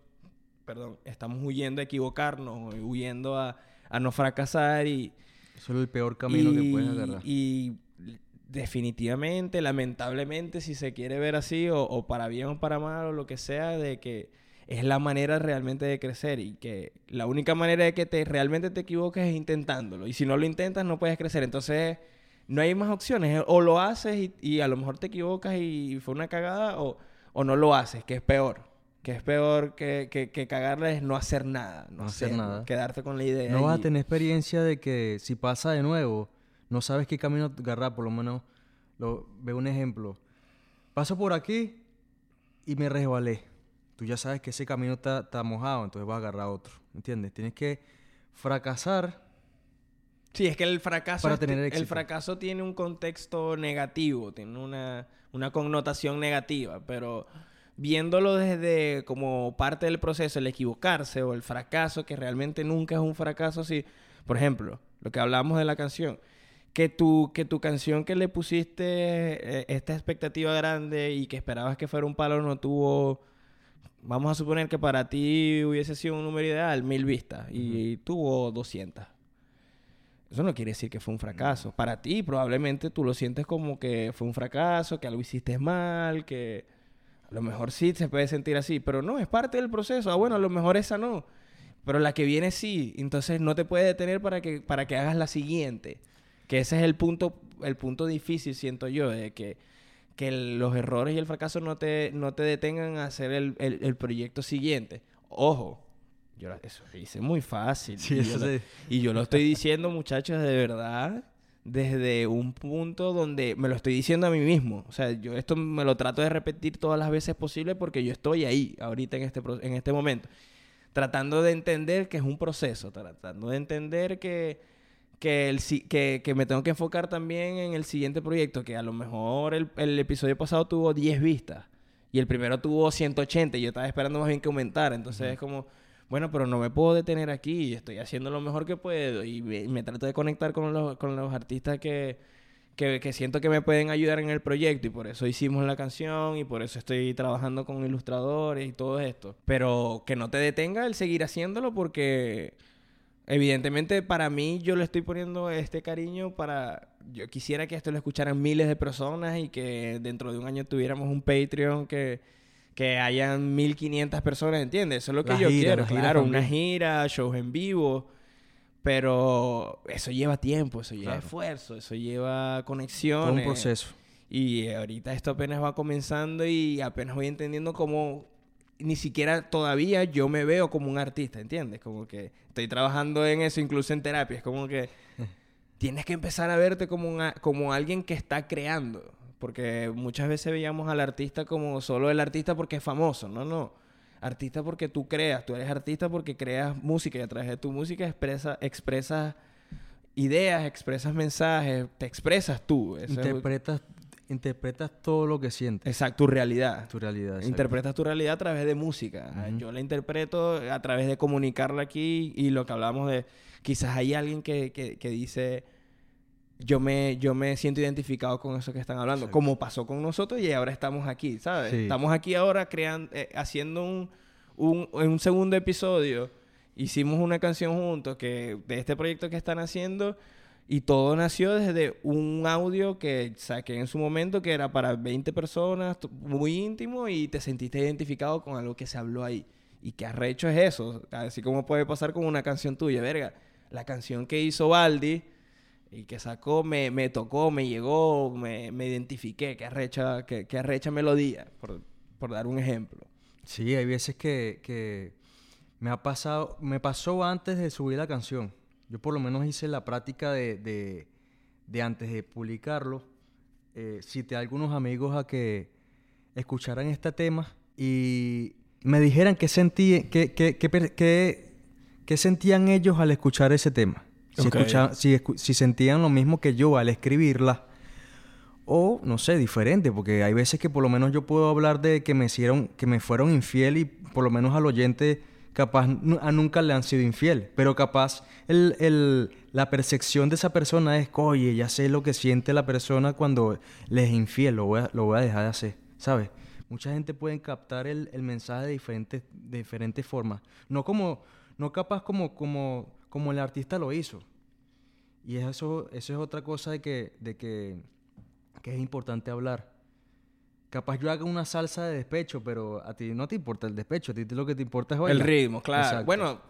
S2: perdón, estamos huyendo a equivocarnos, huyendo a, a no fracasar y
S1: eso es el peor camino que puedes agarrar.
S2: Y definitivamente, lamentablemente, si se quiere ver así, o, para bien o para mal, o lo que sea, de que es la manera realmente de crecer y que la única manera de que te realmente te equivoques es intentándolo. Y si no lo intentas, no puedes crecer. Entonces, no hay más opciones. O lo haces y, a lo mejor te equivocas y fue una cagada, o, o no lo haces, que es peor que es peor que, que, que cagarla es no hacer nada. No, hacer nada. Quedarte con la idea.
S1: No vas a tener experiencia de que si pasa de nuevo, no sabes qué camino agarrar. Por lo menos, lo, veo un ejemplo. Paso por aquí y me resbalé. Tú ya sabes que ese camino está, está mojado, entonces vas a agarrar otro. ¿Entiendes? Tienes que fracasar.
S2: Sí, es que el fracaso, el fracaso tiene un contexto negativo, tiene una, una connotación negativa, pero viéndolo desde como parte del proceso, el equivocarse o el fracaso, que realmente nunca es un fracaso, si, por ejemplo, lo que hablamos de la canción, que tu, que tu canción que le pusiste eh, esta expectativa grande y que esperabas que fuera un palo no tuvo, vamos a suponer que para ti hubiese sido un número ideal, mil vistas, y tuvo 200. Eso no quiere decir que fue un fracaso. Para ti probablemente tú lo sientes como que fue un fracaso, que algo hiciste mal, que a lo mejor sí se puede sentir así, pero no, es parte del proceso. Ah, bueno, a lo mejor esa no. Pero la que viene sí. Entonces no te puede detener para que, para que hagas la siguiente. Que ese es el punto, el punto difícil, siento yo, de que, que los errores y el fracaso no te, no te detengan a hacer el, el, proyecto siguiente. Ojo, yo eso lo hice muy fácil. Sí, y, y yo lo estoy diciendo, muchachos, de verdad desde un punto donde me lo estoy diciendo a mí mismo. O sea, yo esto me lo trato de repetir todas las veces posible porque yo estoy ahí, ahorita en este, en este momento. Tratando de entender que es un proceso, tratando de entender que, que, el, que, que me tengo que enfocar también en el siguiente proyecto, que a lo mejor el, el episodio pasado tuvo 10 vistas y el primero tuvo 180 y yo estaba esperando más bien que aumentara. Entonces es como bueno, pero no me puedo detener aquí, estoy haciendo lo mejor que puedo y me, trato de conectar con los, con los artistas que, que, siento que me pueden ayudar en el proyecto y por eso hicimos la canción y por eso estoy trabajando con ilustradores y todo esto. Pero que no te detenga el seguir haciéndolo porque evidentemente para mí yo le estoy poniendo este cariño para... Yo quisiera que esto lo escucharan miles de personas y que dentro de un año tuviéramos un Patreon que que hayan 1500 personas, ¿entiendes? Eso es lo que yo quiero. Claro, una gira, shows en vivo. Pero eso lleva tiempo, eso lleva esfuerzo, eso lleva conexiones.
S1: Todo un proceso.
S2: Y ahorita esto apenas va comenzando y apenas voy entendiendo cómo ni siquiera todavía yo me veo como un artista, ¿entiendes? Como que estoy trabajando en eso, incluso en terapia. Es como que tienes que empezar a verte como, una, como alguien que está creando. Porque muchas veces veíamos al artista como solo el artista porque es famoso. No, no. Artista porque tú creas. Tú eres artista porque creas música y a través de tu música expresa, expresas ideas, expresas mensajes, te expresas tú.
S1: Interpretas interpretas todo lo que sientes.
S2: Exacto, tu realidad.
S1: Tu realidad.
S2: Interpretas tu realidad a través de música. Yo la interpreto a través de comunicarla aquí y lo que hablamos de... Quizás hay alguien que, que, dice... Yo me, yo me siento identificado con eso que están hablando, como pasó con nosotros y ahora estamos aquí, ¿sabes? Estamos aquí ahora creando, eh, haciendo un, un, un segundo episodio. Hicimos una canción juntos que de este proyecto que están haciendo y todo nació desde un audio que saqué en su momento que era para 20 personas, muy íntimo, y te sentiste identificado con algo que se habló ahí. Y qué arrecho es eso. Así como puede pasar con una canción tuya, verga. La canción que hizo Baldi y que sacó me, me tocó, me llegó, me, me identifiqué. Qué arrecha, qué, qué arrecha melodía, por, por, dar un ejemplo.
S1: Sí, hay veces que, que me ha pasado, me pasó antes de subir la canción yo por lo menos hice la práctica de, de, antes de publicarlo, eh, cité a algunos amigos a que escucharan este tema y me dijeran qué, sentí, qué, qué, qué, sentían ellos al escuchar ese tema. Si, si, sentían lo mismo que yo al escribirla. O, no sé, diferente, porque hay veces que por lo menos yo puedo hablar de que me hicieron, que me fueron infiel y por lo menos al oyente capaz a nunca le han sido infiel, pero capaz el, la percepción de esa persona es, oye, ya sé lo que siente la persona cuando le es infiel, lo voy a, lo voy a dejar de hacer, ¿sabes? Mucha gente puede captar el, mensaje de diferentes, de diferentes formas, no como, no capaz como, como, como el artista lo hizo. Y eso, eso es otra cosa de que, de que, que es importante hablar capaz yo haga una salsa de despecho, pero a ti no te importa el despecho, a ti lo que te importa es
S2: bailar. El ritmo, claro. Bueno,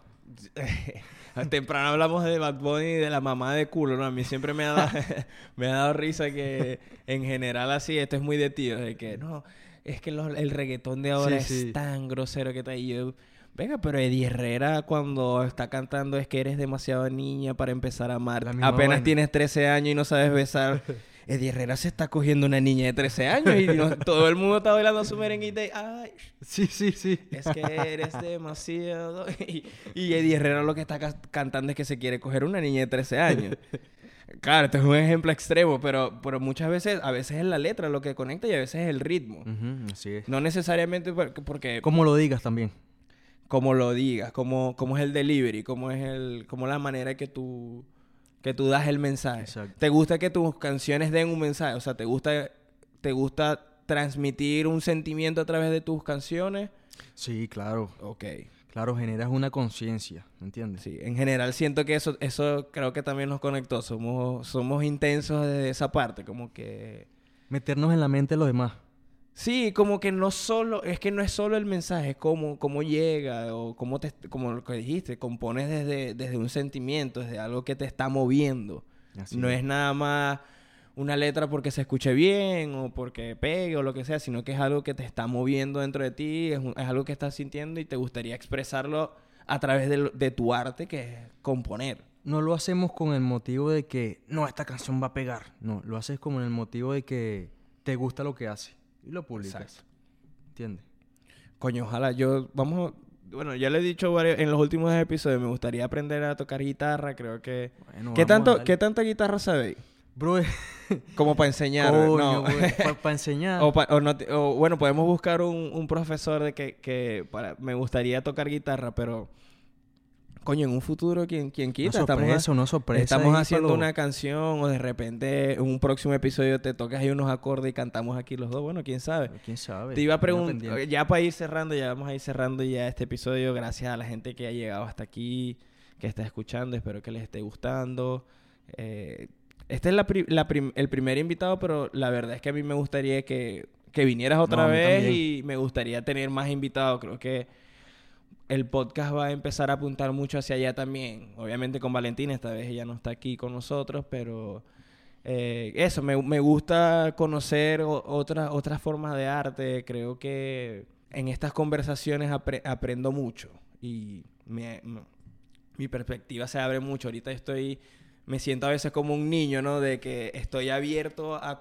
S2: temprano hablamos de Bad Bunny y de la mamá de culo, ¿no? A mí siempre me ha dado, me ha dado risa que en general así, esto es muy de tío, de que no, es que el reggaetón de ahora es tan grosero que está ahí. Yo, Venga, pero Eddie Herrera cuando está cantando es que eres demasiado niña para empezar a amar. Apenas tienes 13 años y no sabes besar. Eddie Herrera se está cogiendo una niña de 13 años y todo el mundo está bailando su merenguita y ay,
S1: sí, sí, sí.
S2: Es que eres demasiado y, Eddie Herrera lo que está cantando es que se quiere coger una niña de 13 años. Claro, este es un ejemplo extremo, pero, pero muchas veces, a veces es la letra lo que conecta y a veces es el ritmo.
S1: así es.
S2: No necesariamente porque...
S1: Como lo digas también.
S2: Como lo digas, como, como es el delivery, como es el, como la manera que tú que tú das el mensaje. ¿Te gusta que tus canciones den un mensaje? O sea, ¿te gusta, te gusta transmitir un sentimiento a través de tus canciones?
S1: Sí, claro.
S2: Ok.
S1: Claro, generas una conciencia, ¿me entiendes?
S2: Sí, en general siento que eso, eso creo que también nos conectó. Somos, somos intensos desde esa parte, como que...
S1: Meternos en la mente de los demás.
S2: Sí, como que no solo, es que no es solo el mensaje, es cómo, cómo llega o cómo te, como lo que dijiste, compones desde, desde un sentimiento, desde algo que te está moviendo. no es. nada más una letra porque se escuche bien o porque pegue o lo que sea, sino que es algo que te está moviendo dentro de ti, es, algo que estás sintiendo y te gustaría expresarlo a través de, de tu arte, que es componer.
S1: No lo hacemos con el motivo de que, no, esta canción va a pegar. No, lo haces con el motivo de que te gusta lo que haces y lo publicas. ¿Entiendes?
S2: Coño, ojalá yo, vamos, bueno, ya le he dicho varios, en los últimos episodios, me gustaría aprender a tocar guitarra, creo que... ¿Qué, tanto, ¿Qué tanta guitarra sabéis?
S1: Bro,
S2: como para enseñar, no.
S1: para enseñar.
S2: o, bueno, podemos buscar un, un profesor de que, que para, me gustaría tocar guitarra, pero coño, en un futuro, ¿quién, quién quita?
S1: No sorpresa,
S2: estamos,
S1: sorpresa.
S2: Estamos haciendo una canción o de repente en un próximo episodio te tocas ahí unos acordes y cantamos aquí los dos. Bueno, quién sabe.
S1: Quién sabe.
S2: Te iba a preguntar, ya para ir cerrando, ya vamos a ir cerrando ya este episodio. Gracias a la gente que ha llegado hasta aquí, que está escuchando. Espero que les esté gustando. Eh, este es la, el primer invitado, pero la verdad es que a mí me gustaría que, que vinieras otra vez y me gustaría tener más invitados. Creo que el podcast va a empezar a apuntar mucho hacia allá también. Obviamente con Valentina, esta vez ella no está aquí con nosotros, pero eh, eso, me, me, gusta conocer otras, otras formas de arte. Creo que en estas conversaciones aprendo mucho y mi perspectiva se abre mucho. Ahorita estoy me siento a veces como un niño, ¿no? De que estoy abierto a,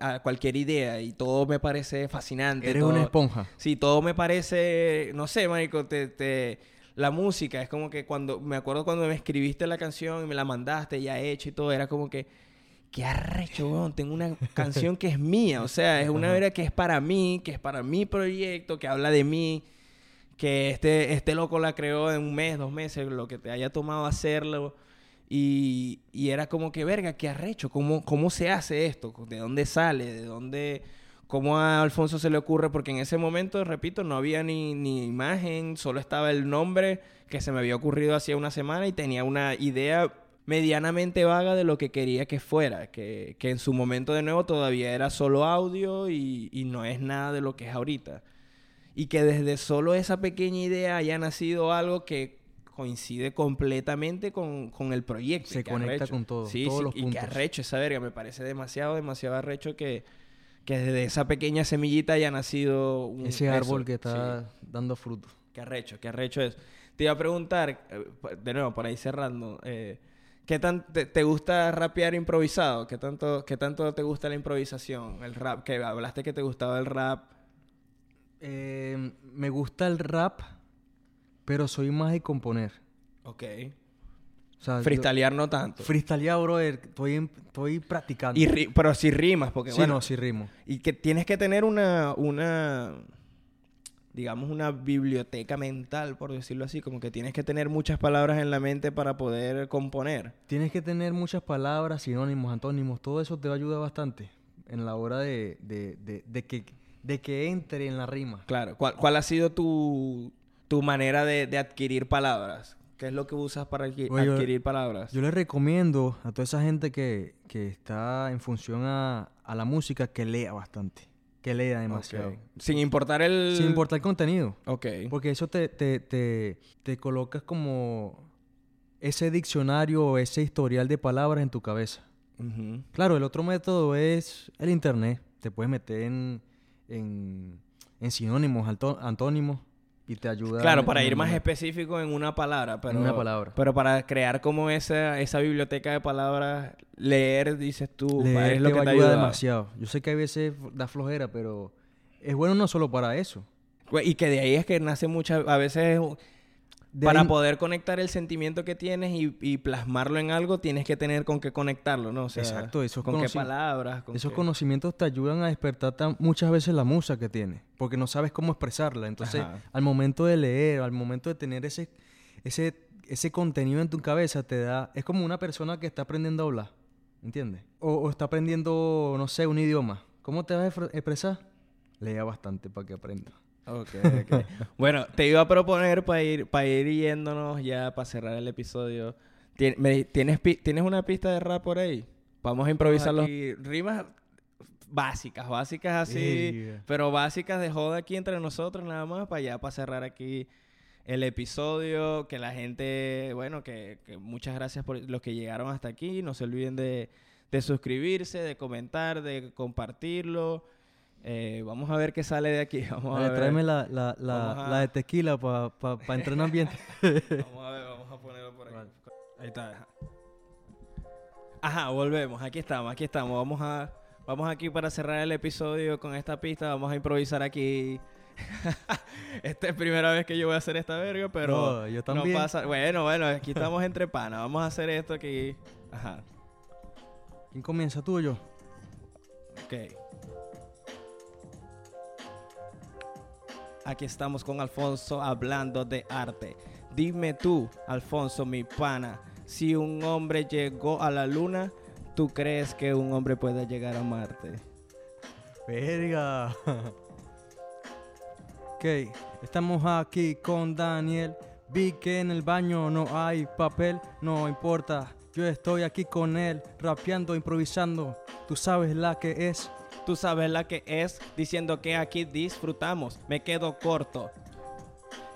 S2: a, cualquier idea y todo me parece fascinante.
S1: Eres una esponja.
S2: Sí, todo me parece, no sé, marico, te, la música es como que cuando, me acuerdo cuando me escribiste la canción y me la mandaste ya hecha y todo, era como que, qué arrecho, weón, tengo una canción que es mía, o sea, es una vera que es para mí, que es para mi proyecto, que habla de mí, que este, este loco la creó en un mes, dos meses, lo que te haya tomado hacerlo y, era como que, verga, qué arrecho, ¿Cómo, ¿cómo se hace esto? ¿De dónde sale? ¿De dónde...? ¿Cómo a Alfonso se le ocurre? Porque en ese momento, repito, no había ni, ni imagen, solo estaba el nombre que se me había ocurrido hacía una semana y tenía una idea medianamente vaga de lo que quería que fuera, que, que en su momento de nuevo todavía era solo audio y, y, no es nada de lo que es ahorita. Y que desde solo esa pequeña idea haya nacido algo que coincide completamente con, el proyecto.
S1: Se conecta con todo,
S2: sí,
S1: todos
S2: sí,
S1: los
S2: y que arrecho esa verga. Me parece demasiado, demasiado arrecho que, que desde esa pequeña semillita haya nacido
S1: un... Ese árbol que está dando fruto.
S2: Qué arrecho, qué arrecho es. Te iba a preguntar, eh, de nuevo, por ahí cerrando, eh, ¿qué tan te, gusta rapear improvisado? ¿Qué tanto, ¿Qué tanto te gusta la improvisación? El rap, que hablaste que te gustaba el rap.
S1: Eh, me gusta el rap pero soy más de componer.
S2: Ok. O sea, no tanto.
S1: Freestylear, brother, estoy, estoy practicando.
S2: Y pero si rimas, porque
S1: sí, no, si rimo.
S2: Y que tienes que tener una, una, digamos, una biblioteca mental, por decirlo así. Como que tienes que tener muchas palabras en la mente para poder componer.
S1: Tienes que tener muchas palabras, sinónimos, antónimos. Todo eso te va a ayudar bastante en la hora de, de, de, de que, de que entre en la rima.
S2: Claro. ¿Cuál, cuál ha sido tu, tu manera de, adquirir palabras. ¿Qué es lo que usas para adquirir palabras?
S1: Yo le recomiendo a toda esa gente que, está en función a, la música que lea bastante. Que lea demasiado.
S2: Sin importar el...
S1: Sin importar el contenido.
S2: Ok.
S1: Porque eso te, te, te, colocas como ese diccionario o ese historial de palabras en tu cabeza. Claro, el otro método es el internet. Te puedes meter en, en, en sinónimos, antónimos y te ayuda.
S2: Claro, para ir más específico en una palabra, pero,
S1: una palabra.
S2: pero para crear como esa, esa biblioteca de palabras, leer, dices tú, es lo que te ayuda
S1: demasiado. Yo sé que a veces da flojera, pero es bueno no solo para eso.
S2: Y que de ahí es que nace muchas, a veces para poder conectar el sentimiento que tienes y, plasmarlo en algo, tienes que tener con qué conectarlo, ¿no?
S1: Exacto, esos
S2: con qué palabras.
S1: esos conocimientos te ayudan a despertar muchas veces la musa que tienes, porque no sabes cómo expresarla. Entonces, al momento de leer, al momento de tener ese, ese, ese contenido en tu cabeza, te da. Es como una persona que está aprendiendo a hablar, ¿entiendes? O, o está aprendiendo, no sé, un idioma. ¿Cómo te vas a expresar? Lea bastante para que aprenda.
S2: Okay, bueno, te iba a proponer para ir, para ir yéndonos ya, para cerrar el episodio. ¿Tienes, ¿Tienes una pista de rap por ahí? Vamos a improvisarlo. Rimas básicas, básicas así, pero básicas de joda aquí entre nosotros nada más, para ya, para cerrar aquí el episodio. Que la gente, bueno, que, que muchas gracias por los que llegaron hasta aquí. No se olviden de, de suscribirse, de comentar, de compartirlo. Eh, vamos a ver qué sale de aquí. Vamos a ver.
S1: Tráeme la, la, la, de tequila para pa, pa entrar en ambiente.
S2: vamos a ver, vamos a ponerlo por aquí. Ahí está. Ajá, volvemos. Aquí estamos, aquí estamos. Vamos a vamos aquí para cerrar el episodio con esta pista. Vamos a improvisar aquí. esta es primera vez que yo voy a hacer esta verga, pero
S1: no, yo también.
S2: no pasa. Bueno, bueno, aquí estamos entre panas. Vamos a hacer esto aquí. Ajá.
S1: ¿Quién comienza tú o yo?
S2: Ok. Aquí estamos con Alfonso hablando de arte. Dime tú, Alfonso, mi pana, si un hombre llegó a la luna, ¿tú crees que un hombre puede llegar a Marte?
S1: Verga. ok, estamos aquí con Daniel. Vi que en el baño no hay papel, no importa. Yo estoy aquí con él, rapeando, improvisando. Tú sabes la que es.
S2: Tú sabes la que es, diciendo que aquí disfrutamos. Me quedo corto.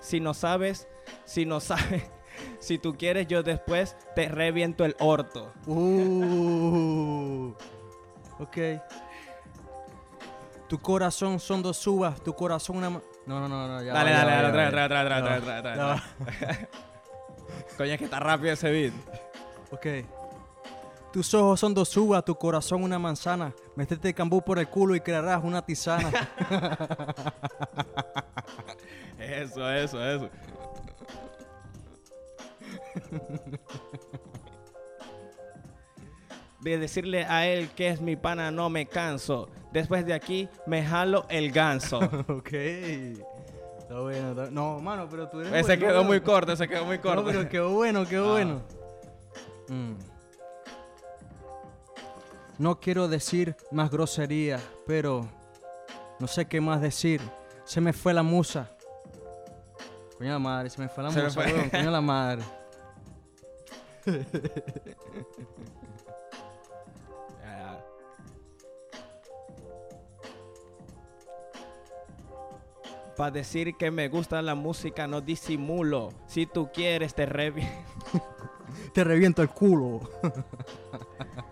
S2: si no sabes, si no sabes, si tú quieres, yo después te reviento el orto.
S1: Uh, ok. Tu corazón son dos uvas, tu corazón una... No, no, no, no, ya.
S2: Dale,
S1: va,
S2: dale, dale, vez, otra vez,
S1: ya
S2: otra vez.
S1: va.
S2: Coño, es que está rápido ese beat.
S1: Ok. Tus ojos son dos uvas, tu corazón una manzana. Métete cambú por el culo y crearás una tisana.
S2: Eso, eso, eso. De decirle a él que es mi pana, no me canso. Después de aquí, me jalo el ganso.
S1: ok. Está bueno. está- No, mano, pero tú eres
S2: Ese
S1: bueno,
S2: quedó muy corto, ese quedó muy corto.
S1: No, pero quedó bueno, quedó
S2: Ah.
S1: bueno. Mm. No quiero decir más groserías, pero no sé qué más decir. Se me fue la musa. Coño la madre, se me fue la
S2: Se
S1: musa,
S2: fue.
S1: weón, Coño la madre.
S2: Para decir que me gusta la música no disimulo. Si tú quieres te revi...
S1: Te reviento el culo.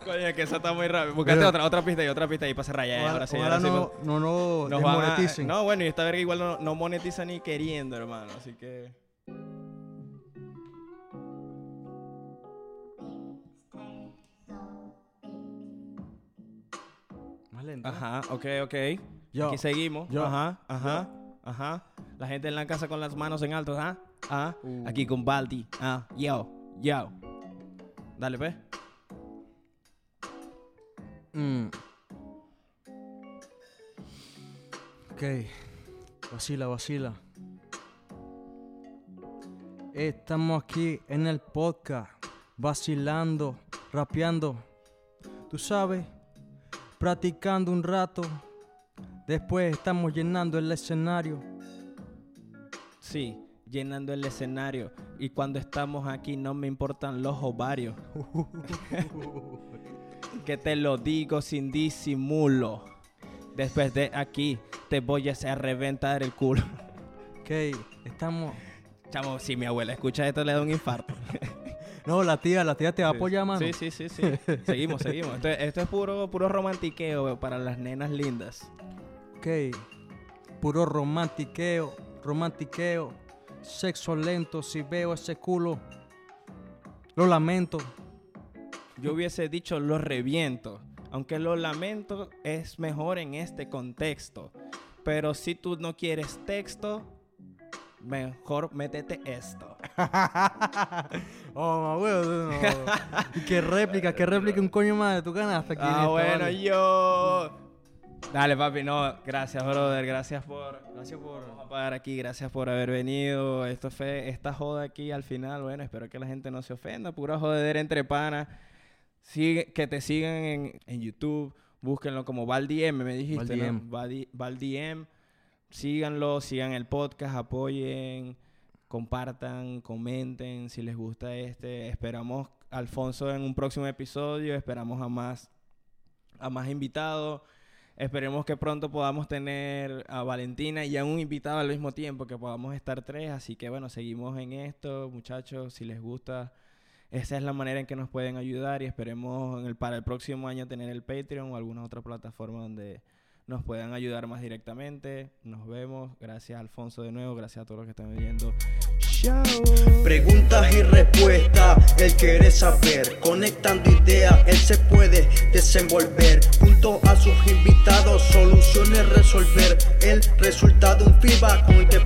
S2: Coño, que eso está muy rápido. Buscate
S1: Pero-
S2: otra, otra pista y otra pista y para cerrar ya.
S1: Ojalá,
S2: ahora sí, ahora sí
S1: no, no, no
S2: nos van a-. No, bueno, y esta verga igual no, no monetiza ni queriendo, hermano. Así que...
S1: Más lento.
S2: Ajá, ok, ok.
S1: Yo,
S2: Aquí seguimos.
S1: yo,
S2: ajá, ajá, ajá. La gente en la casa con las manos en alto, ¿ah? Ah,
S1: Uh.
S2: aquí con Baldi. Ah, yo, yo. Dale, pues.
S1: Mm. Ok. Vacila, vacila. Estamos aquí en el podcast, vacilando, rapeando. Tú sabes, practicando un rato. Después estamos llenando el escenario.
S2: Sí, llenando el escenario. Y cuando estamos aquí no me importan los ovarios. que te lo digo sin disimulo. Después de aquí te voy a hacer reventar el culo.
S1: Ok, estamos.
S2: Chamo, si mi abuela escucha esto le da un infarto.
S1: No, la tía, la tía te va a apoyar, mano.
S2: Sí, sí, sí, sí. seguimos, seguimos. Esto, esto es puro, puro romantiqueo para las nenas lindas.
S1: Ok. Puro romantiqueo, romantiqueo. Sexo lento, si veo ese culo. Lo lamento.
S2: Yo hubiese dicho lo reviento, aunque lo lamento es mejor en este contexto. Pero si tú no quieres texto, mejor métete esto.
S1: oh, huevo, no. Qué réplica, qué réplica un coño más de tu canasta
S2: Ah, bueno,
S1: vale.
S2: yo. Dale, papi, no, gracias, brother, gracias por,
S1: Gracias por.
S2: Vamos a pagar aquí, gracias por haber venido. Esto fue esta joda aquí al final. Bueno, espero que la gente no se ofenda. Pura jodedera entre panas. Sigue, que te sigan en, en YouTube. Búsquenlo como Valdiem, me dijiste, ¿no?
S1: Valdiem.
S2: Valdi- Valdiem. Síganlo, sigan el podcast, apoyen, compartan, comenten si les gusta este. Esperamos a Alfonso en un próximo episodio. Esperamos a más, a más invitados. Esperemos que pronto podamos tener a Valentina y a un invitado al mismo tiempo, que podamos estar tres. Así que bueno, seguimos en esto, muchachos. Si les gusta, esa es la manera en que nos pueden ayudar y esperemos para el próximo año tener el Patreon o alguna otra plataforma donde nos puedan ayudar más directamente. Nos vemos. Gracias Alfonso de nuevo. Gracias a todos los que están viendo. Chao.
S3: Preguntas y respuestas, él quiere saber. Conectando ideas, él se puede desenvolver. Junto a sus invitados, soluciones resolver. El resultado, un feedback con el que